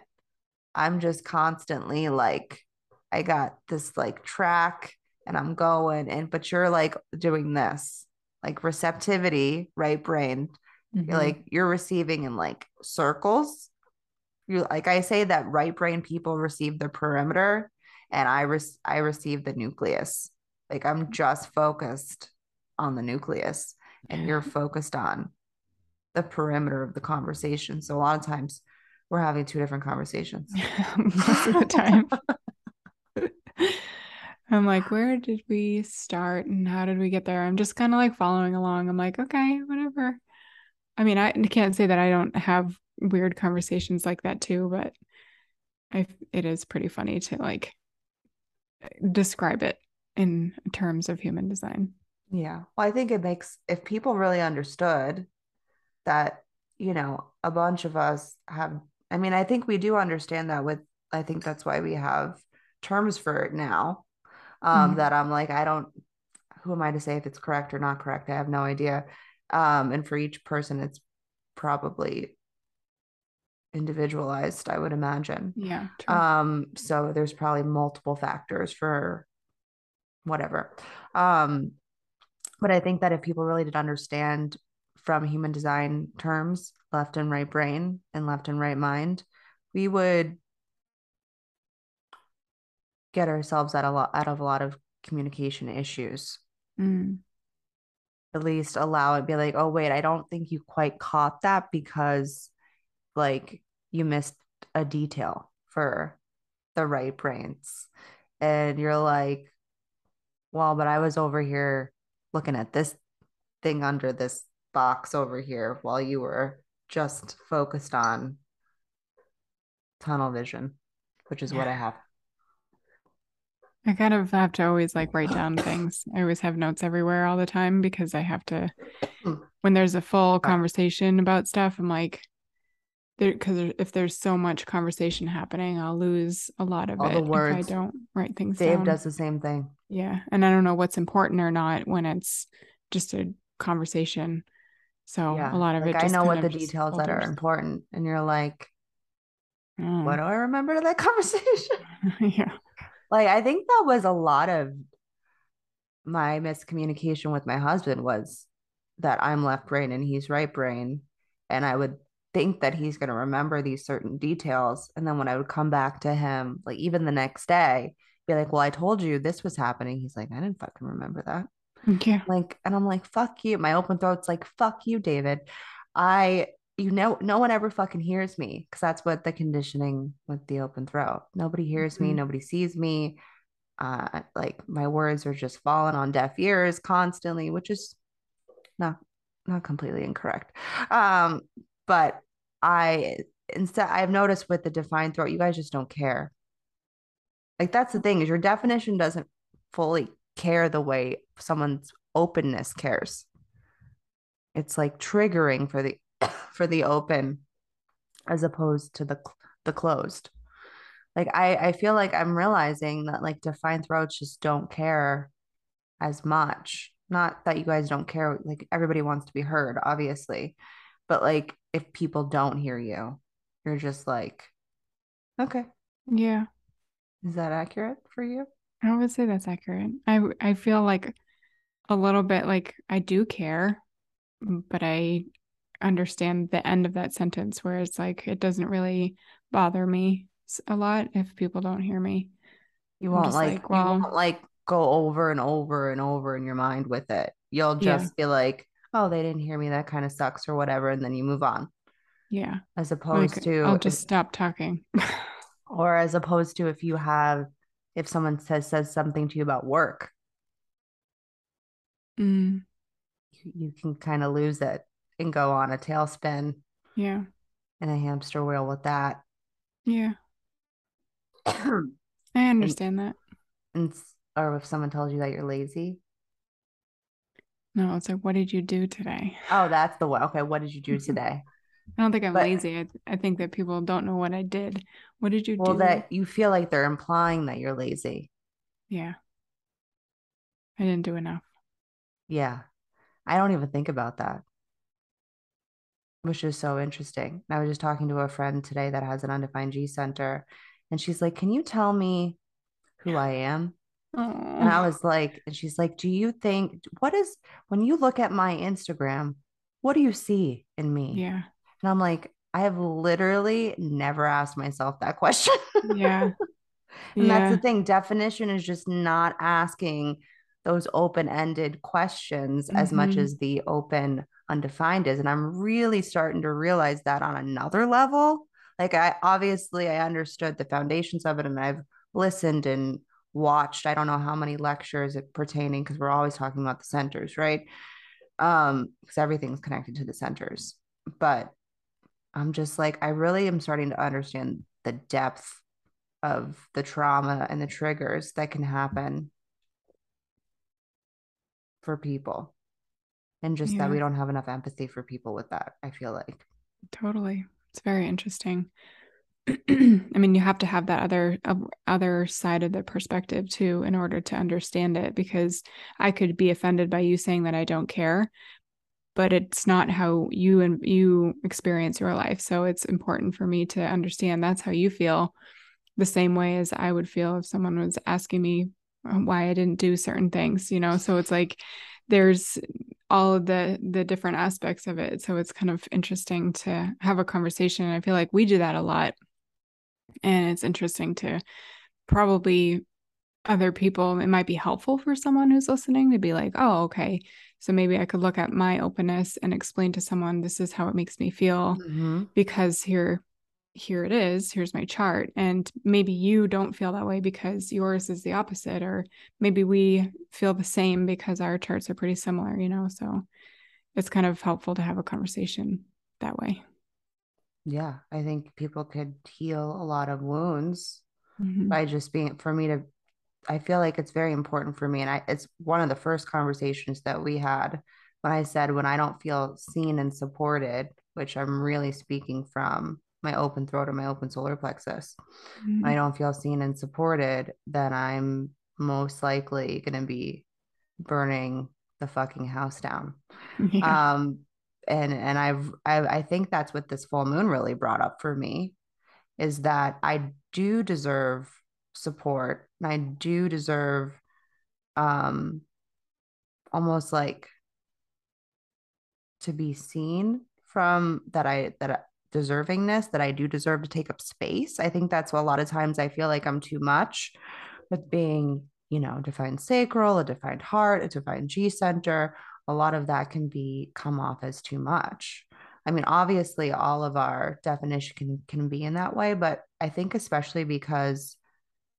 I'm just constantly like I got this like track and I'm going and but you're like doing this like receptivity, right brain. Mm-hmm. You're like you're receiving in like circles. You like I say that right brain people receive the perimeter and I re- I receive the nucleus. Like I'm just focused on the nucleus and you're focused on the perimeter of the conversation. So a lot of times we're having two different conversations. Most of the time. I'm like, where did we start and how did we get there? I'm just kind of like following along. I'm like, okay, whatever. I mean, I can't say that I don't have weird conversations like that too, but I it is pretty funny to like describe it in terms of human design. Yeah. Well, I think it makes if people really understood that, you know, a bunch of us have I mean, I think we do understand that with I think that's why we have terms for it now um, mm-hmm. that I'm like, I don't, who am I to say if it's correct or not correct? I have no idea. Um, and for each person, it's probably individualized, I would imagine. Yeah. True. Um, so there's probably multiple factors for whatever. Um, but I think that if people really did understand from human design terms, left and right brain and left and right mind, we would get ourselves out a lot out of a lot of communication issues. Mm. At least allow it be like, oh wait, I don't think you quite caught that because like you missed a detail for the right brains. And you're like, well, but I was over here looking at this thing under this box over here while you were just focused on tunnel vision, which is what I have. I kind of have to always like write down things. I always have notes everywhere all the time because I have to, hmm. when there's a full conversation about stuff, I'm like, there, because if there's so much conversation happening, I'll lose a lot of all it the words. if I don't write things down. Dave down. does the same thing. Yeah. And I don't know what's important or not when it's just a conversation. So yeah. a lot of like, it. I know what the details that are important. And you're like, mm. what do I remember to that conversation? yeah. Like I think that was a lot of my miscommunication with my husband was that I'm left brain and he's right brain. And I would think that he's going to remember these certain details. And then when I would come back to him, like even the next day, be like, well, I told you this was happening. He's like, I didn't fucking remember that. Yeah. Like, and I'm like, fuck you. My open throat's like, fuck you, David. I you know no one ever fucking hears me because that's what the conditioning with the open throat. Nobody hears mm-hmm. me nobody sees me. Uh like my words are just falling on deaf ears constantly which is not not completely incorrect. Um but i instead i've noticed with the defined throat you guys just don't care. Like that's the thing is your definition doesn't fully care the way someone's openness cares. It's like triggering for the for the open as opposed to the the closed. Like i i feel like i'm realizing that like defined throats just don't care as much. Not that you guys don't care like everybody wants to be heard obviously but like if people don't hear you you're just like okay. Yeah. Is that accurate for you? I would say that's accurate. I i feel like a little bit like i do care but I understand the end of that sentence where it's like it doesn't really bother me a lot if people don't hear me. You won't like, like well, you won't like go over and over and over in your mind with it. You'll just yeah. be like, oh, they didn't hear me. That kind of sucks or whatever. And then you move on. Yeah. As opposed like, to I'll just if, stop talking. or as opposed to if you have if someone says says something to you about work. Mm. You, you can kind of lose it and go on a tailspin. Yeah. And a hamster wheel with that. Yeah. I understand and, that. And or if someone tells you that you're lazy. No, it's like, what did you do today? Oh, that's the one. Okay, what did you do today? I don't think I'm but, lazy. I, I think that people don't know what I did. What did you well, do? Well, that you feel like they're implying that you're lazy. Yeah. I didn't do enough. Yeah. I don't even think about that, which is so interesting. I was just talking to a friend today that has an undefined G center, and she's like, Can you tell me who I am? And I was like, and she's like, Do you think, what is, when you look at my Instagram, what do you see in me? Yeah. And I'm like, I have literally never asked myself that question. Yeah. and yeah. that's the thing. Definition is just not asking those open ended questions mm-hmm. as much mm-hmm. as the open undefined is. And I'm really starting to realize that on another level. Like, I obviously I understood the foundations of it and I've listened and watched i don't know how many lectures pertaining because we're always talking about the centers right um because everything's connected to the centers but i'm just like i really am starting to understand the depth of the trauma and the triggers that can happen for people and just yeah. that we don't have enough empathy for people with that i feel like totally it's very interesting I mean, you have to have that other uh, other side of the perspective too in order to understand it. Because I could be offended by you saying that I don't care, but it's not how you and you experience your life. So it's important for me to understand that's how you feel, the same way as I would feel if someone was asking me uh, why I didn't do certain things. You know, so it's like there's all of the the different aspects of it so it's kind of interesting to have a conversation And i feel like we do that a lot and it's interesting to probably other people, it might be helpful for someone who's listening to be like, oh, okay. So maybe I could look at my openness and explain to someone this is how it makes me feel mm-hmm. because here here it is here's my chart and maybe you don't feel that way because yours is the opposite or maybe we feel the same because our charts are pretty similar you know so it's kind of helpful to have a conversation that way yeah, I think people could heal a lot of wounds mm-hmm. by just being for me to I feel like it's very important for me and I it's one of the first conversations that we had when I said when I don't feel seen and supported, which I'm really speaking from my open throat or my open solar plexus. Mm-hmm. I don't feel seen and supported, then I'm most likely going to be burning the fucking house down. Yeah. Um and and I've I, I think that's what this full moon really brought up for me is that I do deserve support and I do deserve um almost like to be seen from that I that deservingness that I do deserve to take up space. I think that's a lot of times I feel like I'm too much with being, you know, defined sacral, a defined heart, a defined G center, a lot of that can be come off as too much. I mean, obviously, all of our definition can can be in that way, but I think especially because,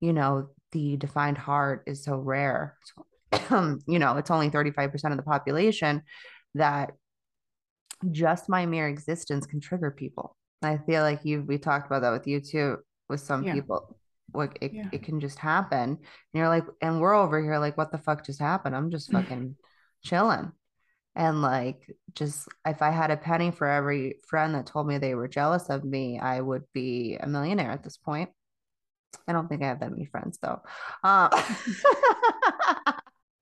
you know, the defined heart is so rare. you know, it's only 35% of the population that just my mere existence can trigger people. I feel like you we talked about that with you too, with some yeah. people. Like it, yeah. it can just happen. And you're like, and we're over here like, what the fuck just happened? I'm just fucking chilling. And like, just if I had a penny for every friend that told me they were jealous of me, I would be a millionaire at this point. I don't think I have that many friends though. Uh,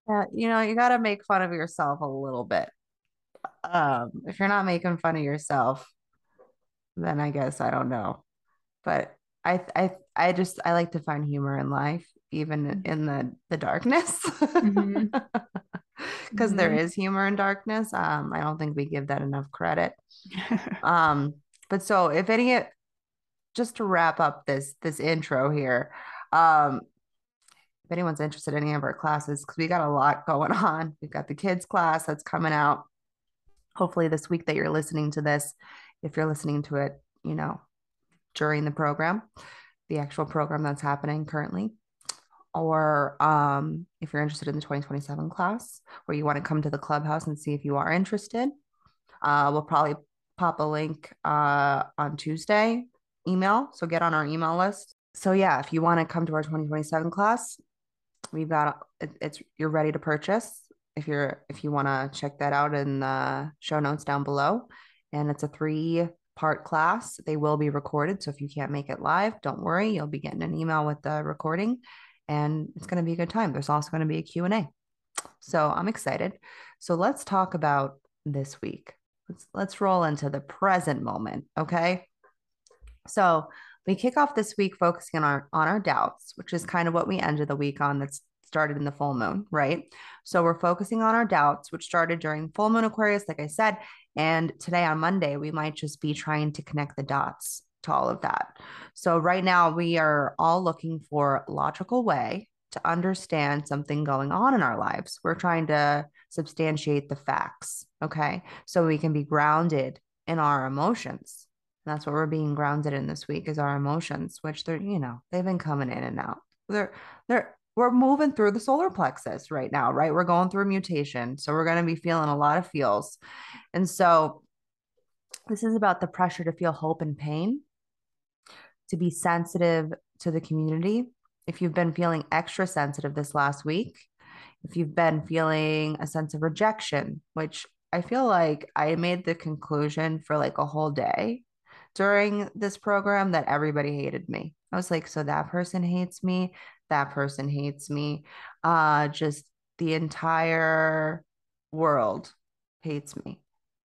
you know, you got to make fun of yourself a little bit. Um, if you're not making fun of yourself, then I guess I don't know. But I, I, I just I like to find humor in life, even in the the darkness. Mm-hmm. because mm-hmm. is humor in darkness. Um, I don't think we give that enough credit. um, but so if any, just to wrap up this this intro here, um, if anyone's interested in any of our classes, because we got a lot going on. We've got the kids class that's coming out. Hopefully this week that you're listening to this, if you're listening to it, you know, during the program, the actual program that's happening currently or um, if you're interested in the 2027 class or you want to come to the clubhouse and see if you are interested uh, we'll probably pop a link uh, on tuesday email so get on our email list. So yeah if you want to come to our 2027 class we've got it, it's you're ready to purchase if you're if you want to check that out in the show notes down below and it's a three part class they will be recorded so if you can't make it live don't worry you'll be getting an email with the recording and it's going to be a good time. There's also going to be a Q&A. So I'm excited. So let's talk about this week. Let's let's roll into the present moment, okay? So we kick off this week focusing on our on our doubts, which is kind of what we ended the week on that's started in the full moon, right? So we're focusing on our doubts, which started during full moon Aquarius, like I said. And today on Monday, we might just be trying to connect the dots to all of that. So right now we are all looking for a logical way to understand something going on in our lives. We're trying to substantiate the facts, okay? So we can be grounded in our emotions. That's what we're being grounded in this week is our emotions, which they're, you know, they've been coming in and out. They're they're we're moving through the solar plexus right now, right? We're going through a mutation. So we're going to be feeling a lot of feels. And so this is about the pressure to feel hope and pain to be sensitive to the community. If you've been feeling extra sensitive this last week, if you've been feeling a sense of rejection, which I feel like I made the conclusion for like a whole day during this program that everybody hated me. I was like, so that person hates me, that person hates me. Uh just the entire world hates me.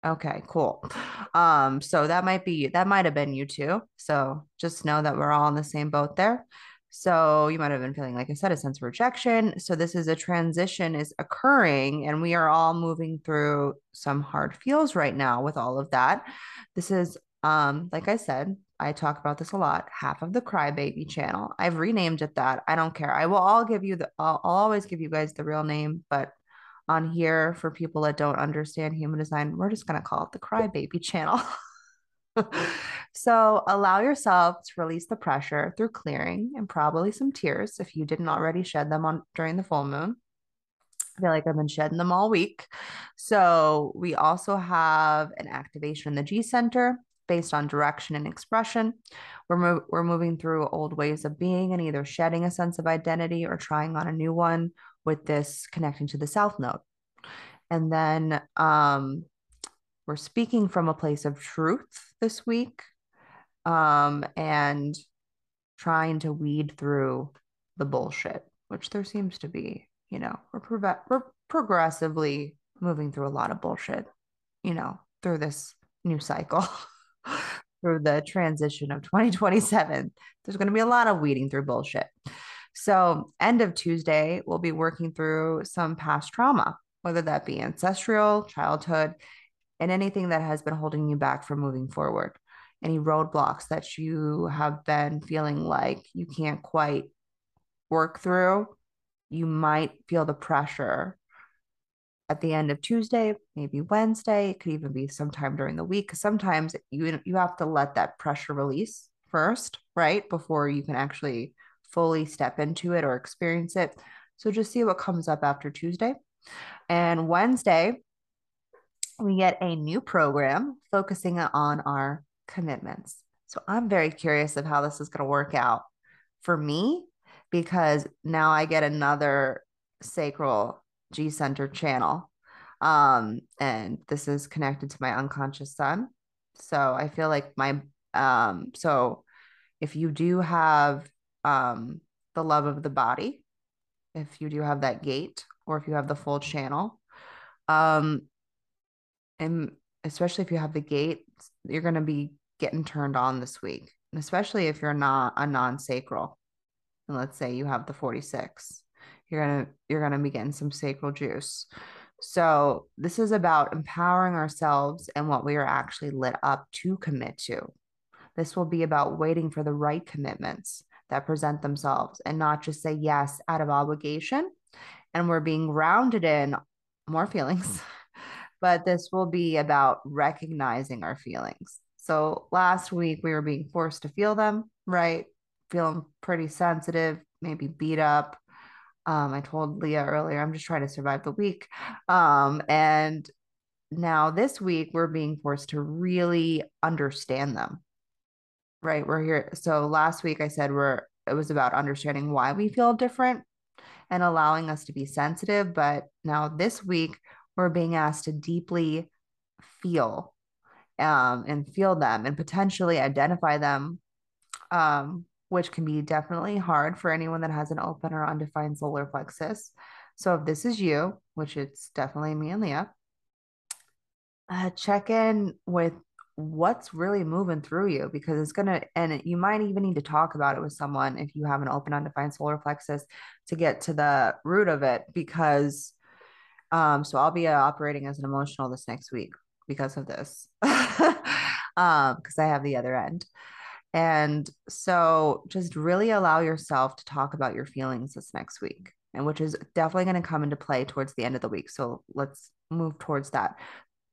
Okay, cool. Um, so that might be that might have been you too. So just know that we're all in the same boat there. So you might have been feeling, like I said, a sense of rejection. So this is a transition is occurring, and we are all moving through some hard feels right now with all of that. This is um, like I said, I talk about this a lot. Half of the crybaby channel. I've renamed it that. I don't care. I will all give you the I'll, I'll always give you guys the real name, but on here for people that don't understand human design. We're just going to call it the crybaby channel. so allow yourself to release the pressure through clearing and probably some tears if you didn't already shed them on during the full moon. I feel like I've been shedding them all week. So we also have an activation in the G center based on direction and expression. We're, mo- we're moving through old ways of being and either shedding a sense of identity or trying on a new one with this connecting to the South Node. And then um, we're speaking from a place of truth this week um, and trying to weed through the bullshit, which there seems to be. You know, we're, we're progressively moving through a lot of bullshit, you know, through this new cycle. through the transition of 2027. There's going to be a lot of weeding through bullshit. So, end of Tuesday, we'll be working through some past trauma, whether that be ancestral, childhood, and anything that has been holding you back from moving forward. Any roadblocks that you have been feeling like you can't quite work through, you might feel the pressure at the end of Tuesday, maybe Wednesday. It could even be sometime during the week. Sometimes you you have to let that pressure release first, right? Before you can actually fully step into it or experience it. So just see what comes up after Tuesday. And Wednesday, we get a new program focusing on our commitments. So I'm very curious of how this is going to work out for me because now I get another sacral G center channel. Um, and this is connected to my unconscious sun. So I feel like my um so if you do have um, the love of the body, if you do have that gate, or if you have the full channel. Um, and especially if you have the gate, you're going to be getting turned on this week, especially if you're not a non sacral. And let's say you have the 46, you're gonna you're gonna be getting some sacral juice. So, this is about empowering ourselves and what we are actually lit up to commit to. This will be about waiting for the right commitments that present themselves and not just say yes out of obligation. And we're being grounded in more feelings, but this will be about recognizing our feelings. So last week we were being forced to feel them, right? Feeling pretty sensitive, maybe beat up. Um, I told Leah earlier, I'm just trying to survive the week. Um, and now this week we're being forced to really understand them. Right. We're here. So last week I said we're it was about understanding why we feel different and allowing us to be sensitive. But now this week we're being asked to deeply feel um, and feel them and potentially identify them, um, which can be definitely hard for anyone that has an open or undefined solar plexus. So if this is you, which it's definitely me and Leah, uh, check in with what's really moving through you because it's going to and you might even need to talk about it with someone if you have an open undefined solar plexus to get to the root of it because um so I'll be uh, operating as an emotional this next week because of this um because I have the other end and so just really allow yourself to talk about your feelings this next week and which is definitely going to come into play towards the end of the week so let's move towards that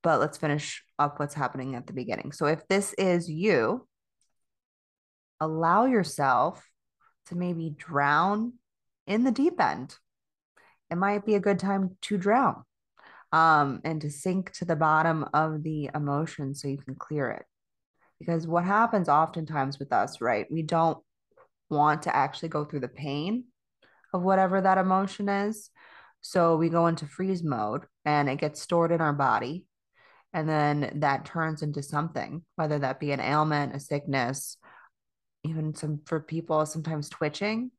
but let's finish up what's happening at the beginning. So if this is you, allow yourself to maybe drown in the deep end. It might be a good time to drown um, and to sink to the bottom of the emotion so you can clear it. Because what happens oftentimes with us, right? We don't want to actually go through the pain of whatever that emotion is. So we go into freeze mode and it gets stored in our body and then that turns into something whether that be an ailment a sickness even some for people sometimes twitching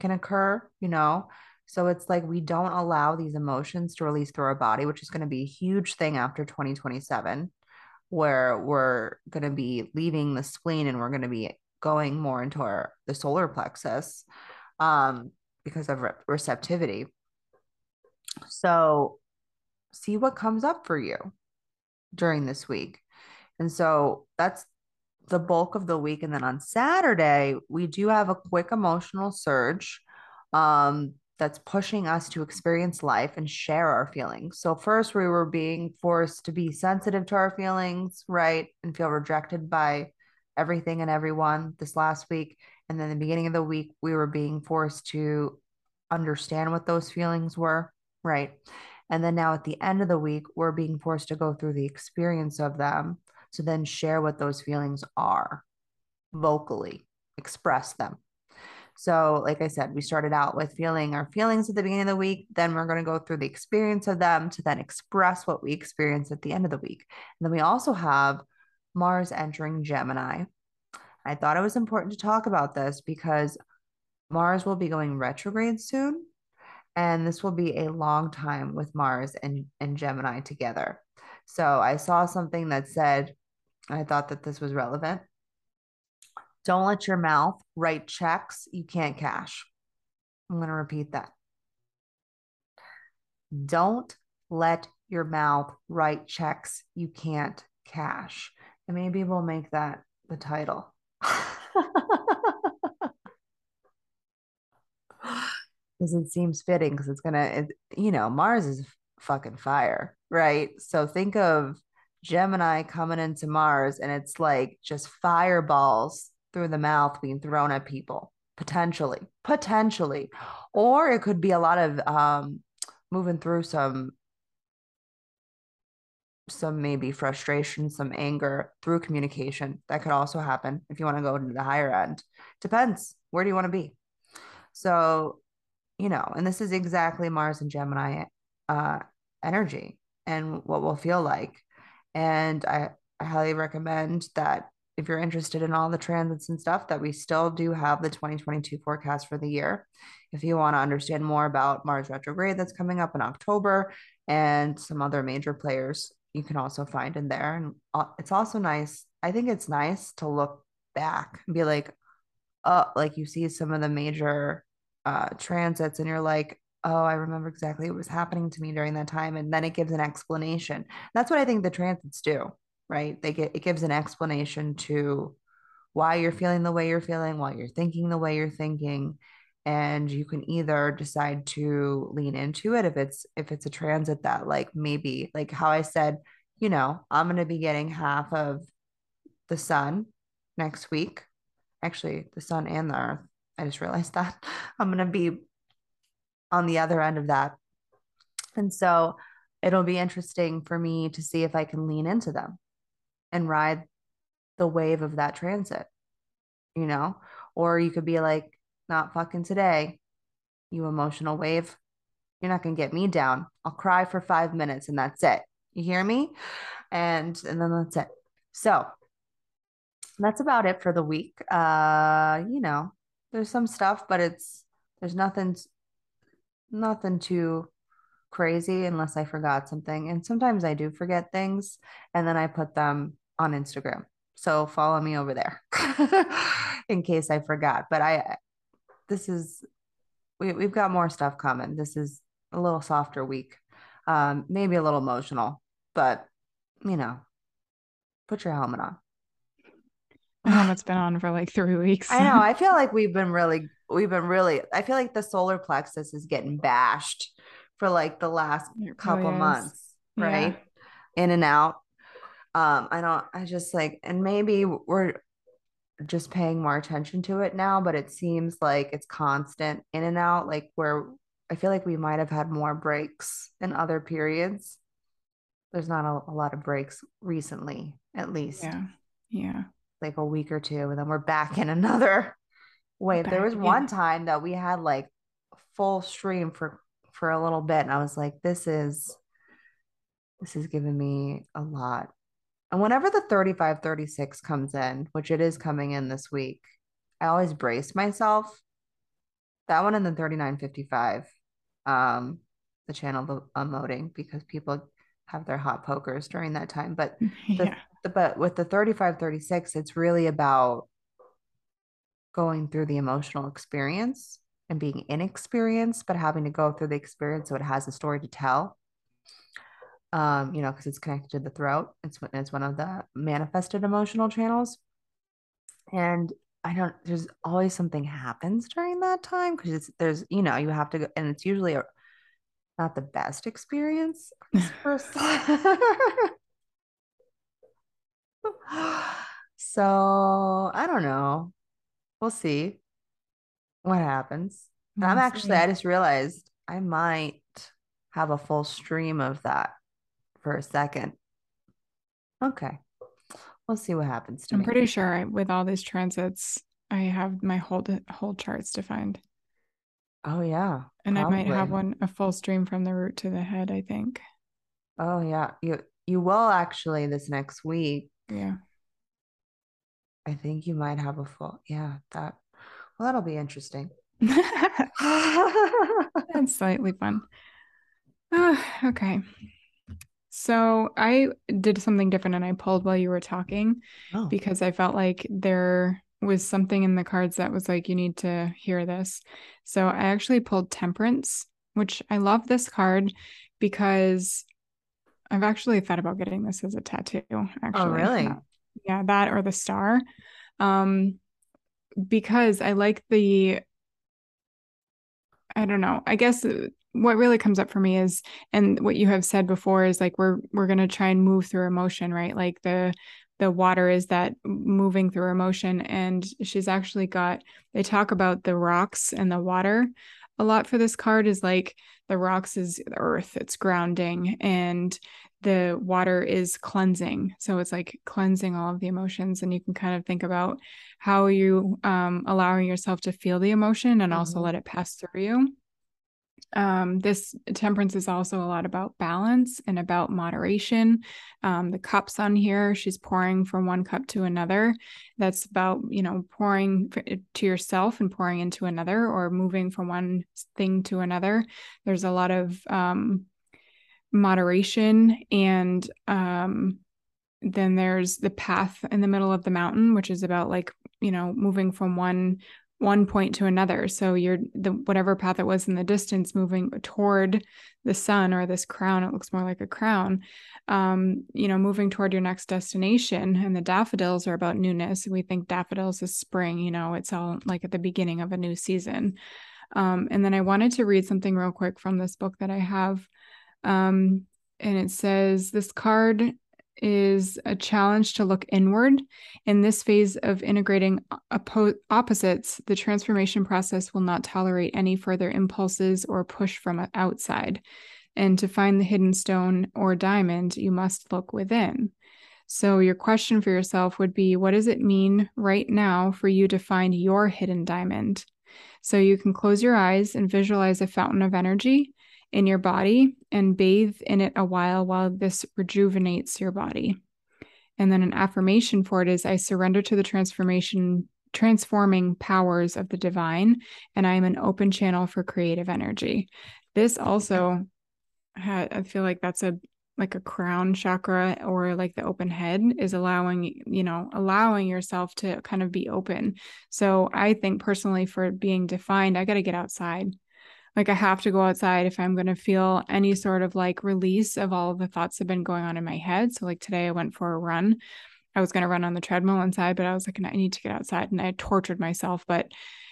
can occur you know so it's like we don't allow these emotions to release through our body which is going to be a huge thing after 2027 where we're going to be leaving the spleen and we're going to be going more into our the solar plexus um because of re- receptivity so see what comes up for you during this week. And so that's the bulk of the week. And then on Saturday, we do have a quick emotional surge um, that's pushing us to experience life and share our feelings. So, first, we were being forced to be sensitive to our feelings, right? And feel rejected by everything and everyone this last week. And then the beginning of the week, we were being forced to understand what those feelings were, right? And then now at the end of the week, we're being forced to go through the experience of them to then share what those feelings are vocally, express them. So, like I said, we started out with feeling our feelings at the beginning of the week. Then we're going to go through the experience of them to then express what we experience at the end of the week. And then we also have Mars entering Gemini. I thought it was important to talk about this because Mars will be going retrograde soon and this will be a long time with Mars and, and Gemini together. So I saw something that said, I thought that this was relevant. Don't let your mouth write checks you can't cash. I'm going to repeat that. Don't let your mouth write checks you can't cash. And maybe we'll make that the title. because it seems fitting because it's gonna you know mars is fucking fire right so think of gemini coming into mars and it's like just fireballs through the mouth being thrown at people potentially potentially. Or it could be a lot of um moving through some some maybe frustration some anger through communication. That could also happen if you want to go to the higher end. Depends. Where do you want to be? So you know, and this is exactly Mars and Gemini uh, energy and what we'll feel like. And I, I highly recommend that if you're interested in all the transits and stuff, that we still do have the 2022 forecast for the year. If you want to understand more about Mars retrograde that's coming up in October and some other major players, you can also find in there. And uh, it's also nice. I think it's nice to look back and be like, oh, like you see some of the major uh, transits and you're like, oh, I remember exactly what was happening to me during that time. And then it gives an explanation. That's what I think the transits do, right? They get it gives an explanation to why you're feeling the way you're feeling, why you're thinking the way you're thinking. And you can either decide to lean into it if it's if it's a transit that like maybe like how I said, you know, I'm gonna be getting half of the sun next week. Actually, the sun and the earth. I just realized that I'm gonna be on the other end of that. And so it'll be interesting for me to see if I can lean into them and ride the wave of that transit, you know? Or you could be like, not fucking today, you emotional wave. You're not going to get me down. I'll cry for five minutes and that's it. You hear me? And and then that's it. So that's about it for the week. Uh, you know, there's some stuff, but it's there's nothing nothing too crazy unless I forgot something. And sometimes I do forget things and then I put them on Instagram. So follow me over there in case I forgot. But I, this is, we, we've got more stuff coming. This is a little softer week, um, maybe a little emotional, but you know, put your helmet on. My helmet's been on for like three weeks. I know. I feel like we've been really, we've been really, I feel like the solar plexus is getting bashed for like the last couple months, right? Yeah. In and out. Um, I don't, I just like, and maybe we're just paying more attention to it now, but it seems like it's constant in and out, like where I feel like we might have had more breaks in other periods. There's not a, a lot of breaks recently, at least. Yeah. Yeah. Like a week or two, and then we're back in another wave. Back, there was one time that we had like full stream for for a little bit, and I was like, this is this is giving me a lot and whenever the 35 36 comes in, which it is coming in this week, I always brace myself. That one and the 3955, um, the channel emoting because people have their hot pokers during that time. But the, yeah. the, but with the 35 36, it's really about going through the emotional experience and being inexperienced, but having to go through the experience so it has a story to tell um, you know, because it's connected to the throat. It's it's one of the manifested emotional channels. And I don't. There's always something happens during that time because it's there's you know you have to go, and it's usually a, not the best experience so I don't know. We'll see what happens. We'll I'm actually. I just realized I might have a full stream of that for a second. Okay. We'll see what happens to I'm me. pretty sure I, with all these transits, I have my whole whole charts defined. Oh yeah. And probably. I might have one a full stream from the root to the head, I think. Oh yeah. You you will actually this next week. Yeah. I think you might have a full yeah, that well that'll be interesting. That's slightly fun. Oh, okay. So I did something different and I pulled while you were talking oh. because I felt like there was something in the cards that was like, you need to hear this. So I actually pulled Temperance, which I love this card because I've actually thought about getting this as a tattoo. Oh, actually, oh really? Yeah, that or the star. Um, because I like the I don't know. I guess what really comes up for me is and what you have said before is like we're we're going to try and move through emotion right? Like the the water is that moving through emotion and she's actually got they talk about the rocks and the water a lot for this card is like the rocks is the earth it's grounding and the water is cleansing. So it's like cleansing all of the emotions and you can kind of think about how you um allowing yourself to feel the emotion and mm-hmm. also let it pass through you um, this temperance is also a lot about balance and about moderation. Um, the cups on here, she's pouring from one cup to another. That's about, you know, pouring to yourself and pouring into another or moving from one thing to another. There's a lot of um, moderation and um, then there's the path in the middle of the mountain, which is about like, you know, moving from one one point to another. So you're the whatever path it was in the distance moving toward the sun or this crown, it looks more like a crown. Um, you know, moving toward your next destination. And the daffodils are about newness. We think daffodils is spring, you know, it's all like at the beginning of a new season. Um, and then I wanted to read something real quick from this book that I have. Um, and it says this card is a challenge to look inward. In this phase of integrating oppo- opposites, the transformation process will not tolerate any further impulses or push from outside. And to find the hidden stone or diamond, you must look within. So, your question for yourself would be what does it mean right now for you to find your hidden diamond? So, you can close your eyes and visualize a fountain of energy in your body and bathe in it a while while this rejuvenates your body. And then an affirmation for it is I surrender to the transformation transforming powers of the divine and I am an open channel for creative energy. This also I feel like that's a like a crown chakra or like the open head is allowing you know allowing yourself to kind of be open so i think personally for being defined i got to get outside like I have to go outside if I'm going to feel any sort of like release of all of the thoughts that have been going on in my head. So like today I went for a run. I was going to run on the treadmill inside, but I was like, I need to get outside. And I tortured myself, but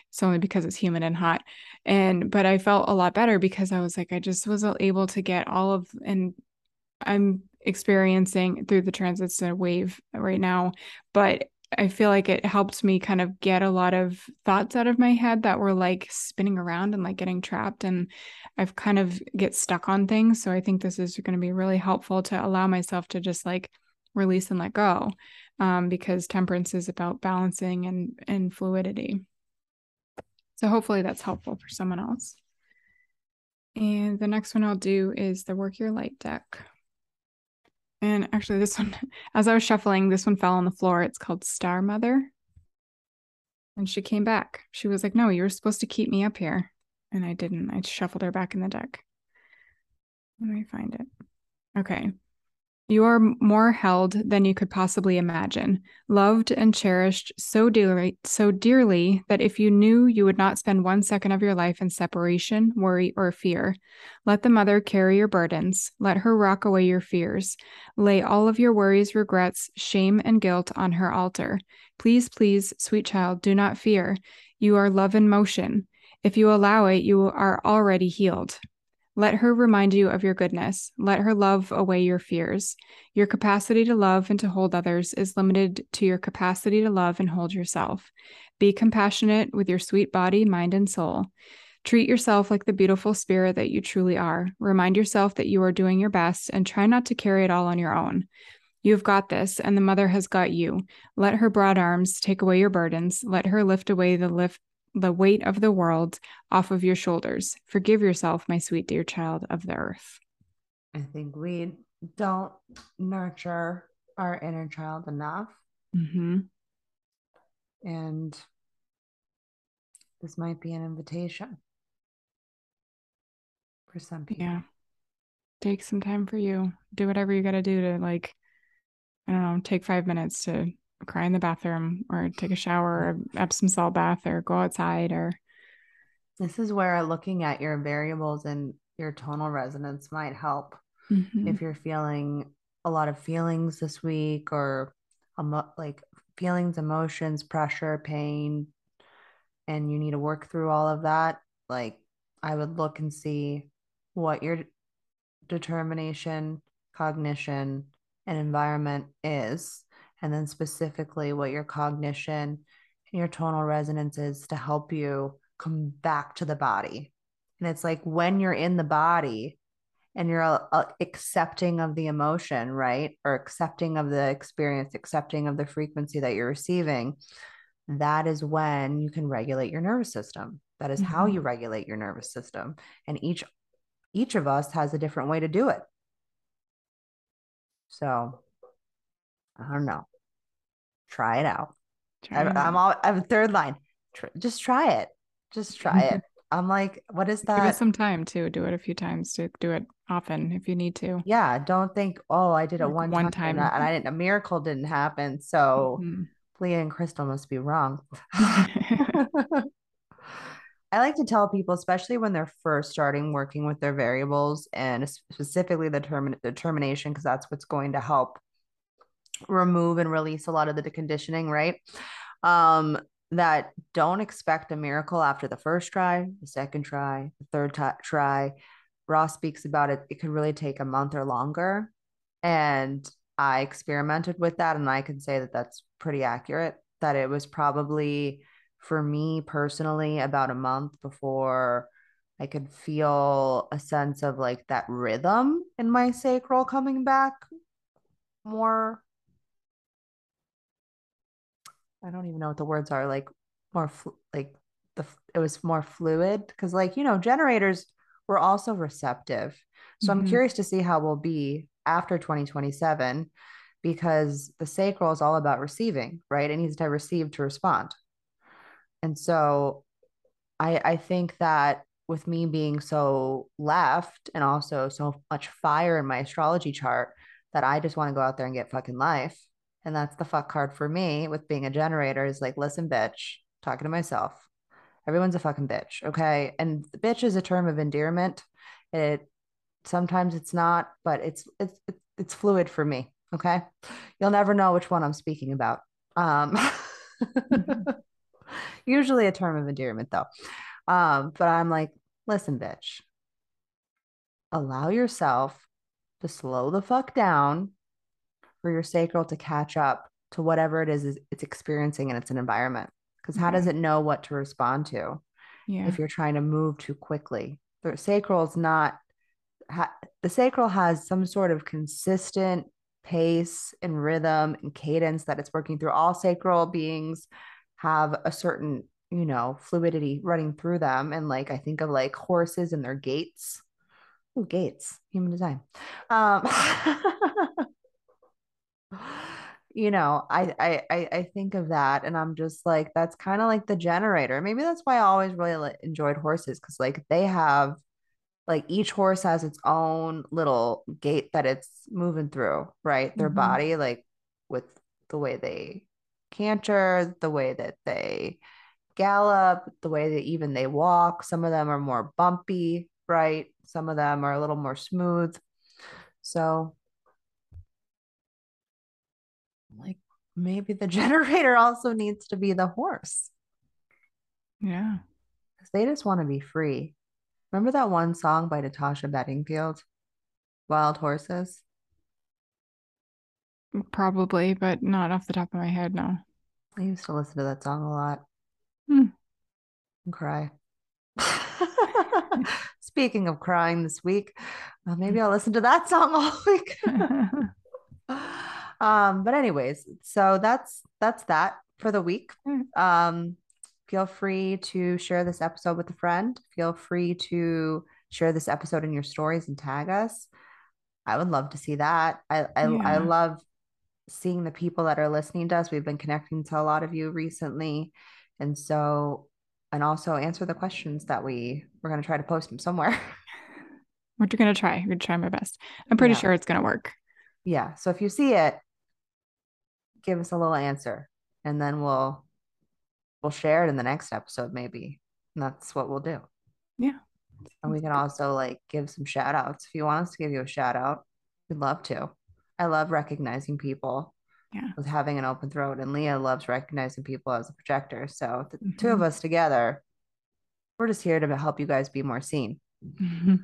it's only because it's humid and hot. And, but I felt a lot better because I was like, I just was able to get all of, and I'm experiencing through the transits wave right now, but I feel like it helped me kind of get a lot of thoughts out of my head that were like spinning around and like getting trapped and I've kind of get stuck on things so I think this is going to be really helpful to allow myself to just like release and let go um, because temperance is about balancing and and fluidity. So hopefully that's helpful for someone else. And the next one I'll do is the work your light deck. And actually, this one, as I was shuffling, this one fell on the floor. It's called Star Mother. And she came back. She was like, No, you were supposed to keep me up here. And I didn't. I shuffled her back in the deck. Let me find it. Okay. You are more held than you could possibly imagine, loved and cherished so dearly, so dearly that if you knew you would not spend one second of your life in separation, worry, or fear, let the mother carry your burdens. Let her rock away your fears. Lay all of your worries, regrets, shame, and guilt on her altar. Please, please, sweet child, do not fear. You are love in motion. If you allow it, you are already healed. Let her remind you of your goodness. Let her love away your fears. Your capacity to love and to hold others is limited to your capacity to love and hold yourself. Be compassionate with your sweet body, mind, and soul. Treat yourself like the beautiful spirit that you truly are. Remind yourself that you are doing your best and try not to carry it all on your own. You've got this, and the mother has got you. Let her broad arms take away your burdens. Let her lift away the lift the weight of the world off of your shoulders. Forgive yourself, my sweet dear child of the earth. I think we don't nurture our inner child enough. Mm-hmm. And this might be an invitation for some people. Yeah. Take some time for you. Do whatever you got to do to, like, I don't know, take five minutes to cry in the bathroom or take a shower or Epsom salt bath or go outside or this is where looking at your variables and your tonal resonance might help mm-hmm. if you're feeling a lot of feelings this week or emo- like feelings emotions pressure pain and you need to work through all of that like i would look and see what your determination cognition and environment is and then specifically what your cognition and your tonal resonance is to help you come back to the body. And it's like when you're in the body and you're uh, accepting of the emotion, right? Or accepting of the experience, accepting of the frequency that you're receiving, that is when you can regulate your nervous system. That is mm-hmm. how you regulate your nervous system. And each each of us has a different way to do it. So I don't know. Try it out. Try I, I'm all I'm third line. Tr- just try it. Just try it. I'm like, what is that? Give it some time to do it a few times to do it often if you need to. Yeah. Don't think, oh, I did it one, one time, time. and I didn't a miracle didn't happen. So mm-hmm. Leah and Crystal must be wrong. I like to tell people, especially when they're first starting working with their variables and specifically the term determination, because that's what's going to help remove and release a lot of the conditioning, right? Um, that don't expect a miracle after the first try, the second try, the third t- try. Ra speaks about it. It could really take a month or longer. And I experimented with that, and I can say that that's pretty accurate. That it was probably for me personally about a month before I could feel a sense of like that rhythm in my sacral coming back more I don't even know what the words are like more fl- like the it was more fluid because like you know generators were also receptive. So mm-hmm. I'm curious to see how we'll be after 2027 because the sacral is all about receiving, right? It needs to receive to respond. And so I I think that with me being so left and also so much fire in my astrology chart that I just want to go out there and get fucking life and that's the fuck card for me with being a generator is like, listen, bitch, talking to myself. Everyone's a fucking bitch. Okay. And bitch is a term of endearment. It sometimes it's not, but it's it's it's fluid for me. Okay. You'll never know which one I'm speaking about. Um usually a term of endearment though. Um, but I'm like, listen, bitch, allow yourself to slow the fuck down for your sacral to catch up to whatever it is it's experiencing in its an environment. Because how does it know what to respond to yeah. if you're trying to move too quickly? The sacral is not, ha- the sacral has some sort of consistent pace and rhythm and cadence that it's working through. All sacral beings have a certain, you know, fluidity running through them. And like, I think of like horses and their gates. Oh, gaits, human design. Um, you know I, I i think of that and i'm just like that's kind of like the generator. Maybe that's why i always really enjoyed horses because like they have like each horse has its own little gate that it's moving through right? Their mm-hmm. body like with the way they canter the way that they gallop the way that even they walk. Some of them are more bumpy right? Some of them are a little more smooth. So like maybe the generator also needs to be the horse. Yeah. Because they just want to be free. Remember that one song by Natasha Bedingfield? Wild Horses? Probably, but not off the top of my head, no. I used to listen to that song a lot. Hmm. And cry. Speaking of crying this week, uh, maybe I'll listen to that song all week. Um, but anyways, so that's that's that for the week. Hmm. Um, feel free to share this episode with a friend. Feel free to share this episode in your stories and tag us. I would love to see that. I I, yeah. I love seeing the people that are listening to us. We've been connecting to a lot of you recently, and so and also answer the questions that we we're going to try to post them somewhere. We're going to try. We're going to try my best. I'm pretty yeah. sure it's going to work. Yeah. So if you see it, give us a little answer and then we'll we'll share it in the next episode maybe. And that's what we'll do. Yeah. And we can also like give some shout outs if you want us to give you a shout out we'd love to. I love recognizing people yeah. with having an open throat and leah loves recognizing people as a projector. So the mm-hmm. two of us together we're just here to help you guys be more seen. Mm-hmm.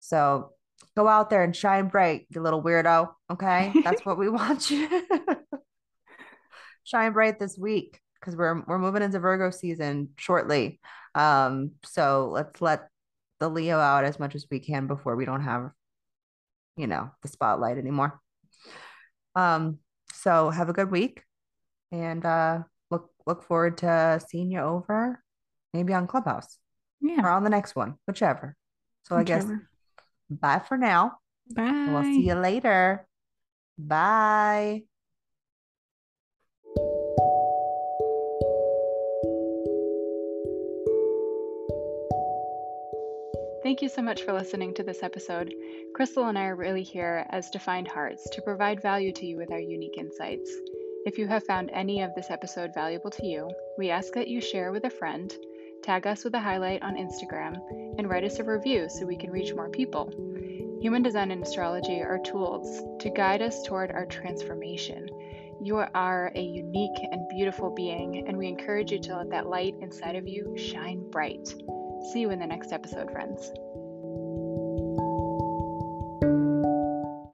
so go out there and shine bright you little weirdo okay? That's what we want you shine bright this week because we're we're moving into Virgo season shortly. Um, so let's let the Leo out as much as we can before we don't have, you know, the spotlight anymore. Um, so have a good week and uh look look forward to seeing you over maybe on Clubhouse. Yeah. Or on the next one, whichever. So whichever. I guess bye for now. Bye. We'll see you later. Bye. Thank you so much for listening to this episode. Crystal and I are really here as defined hearts to provide value to you with our unique insights. If you have found any of this episode valuable to you, we ask that you share with a friend, tag us with a highlight on Instagram, and write us a review so we can reach more people. Human design and astrology are tools to guide us toward our transformation. You are a unique and beautiful being, and we encourage you to let that light inside of you shine bright. See you in the next episode, friends.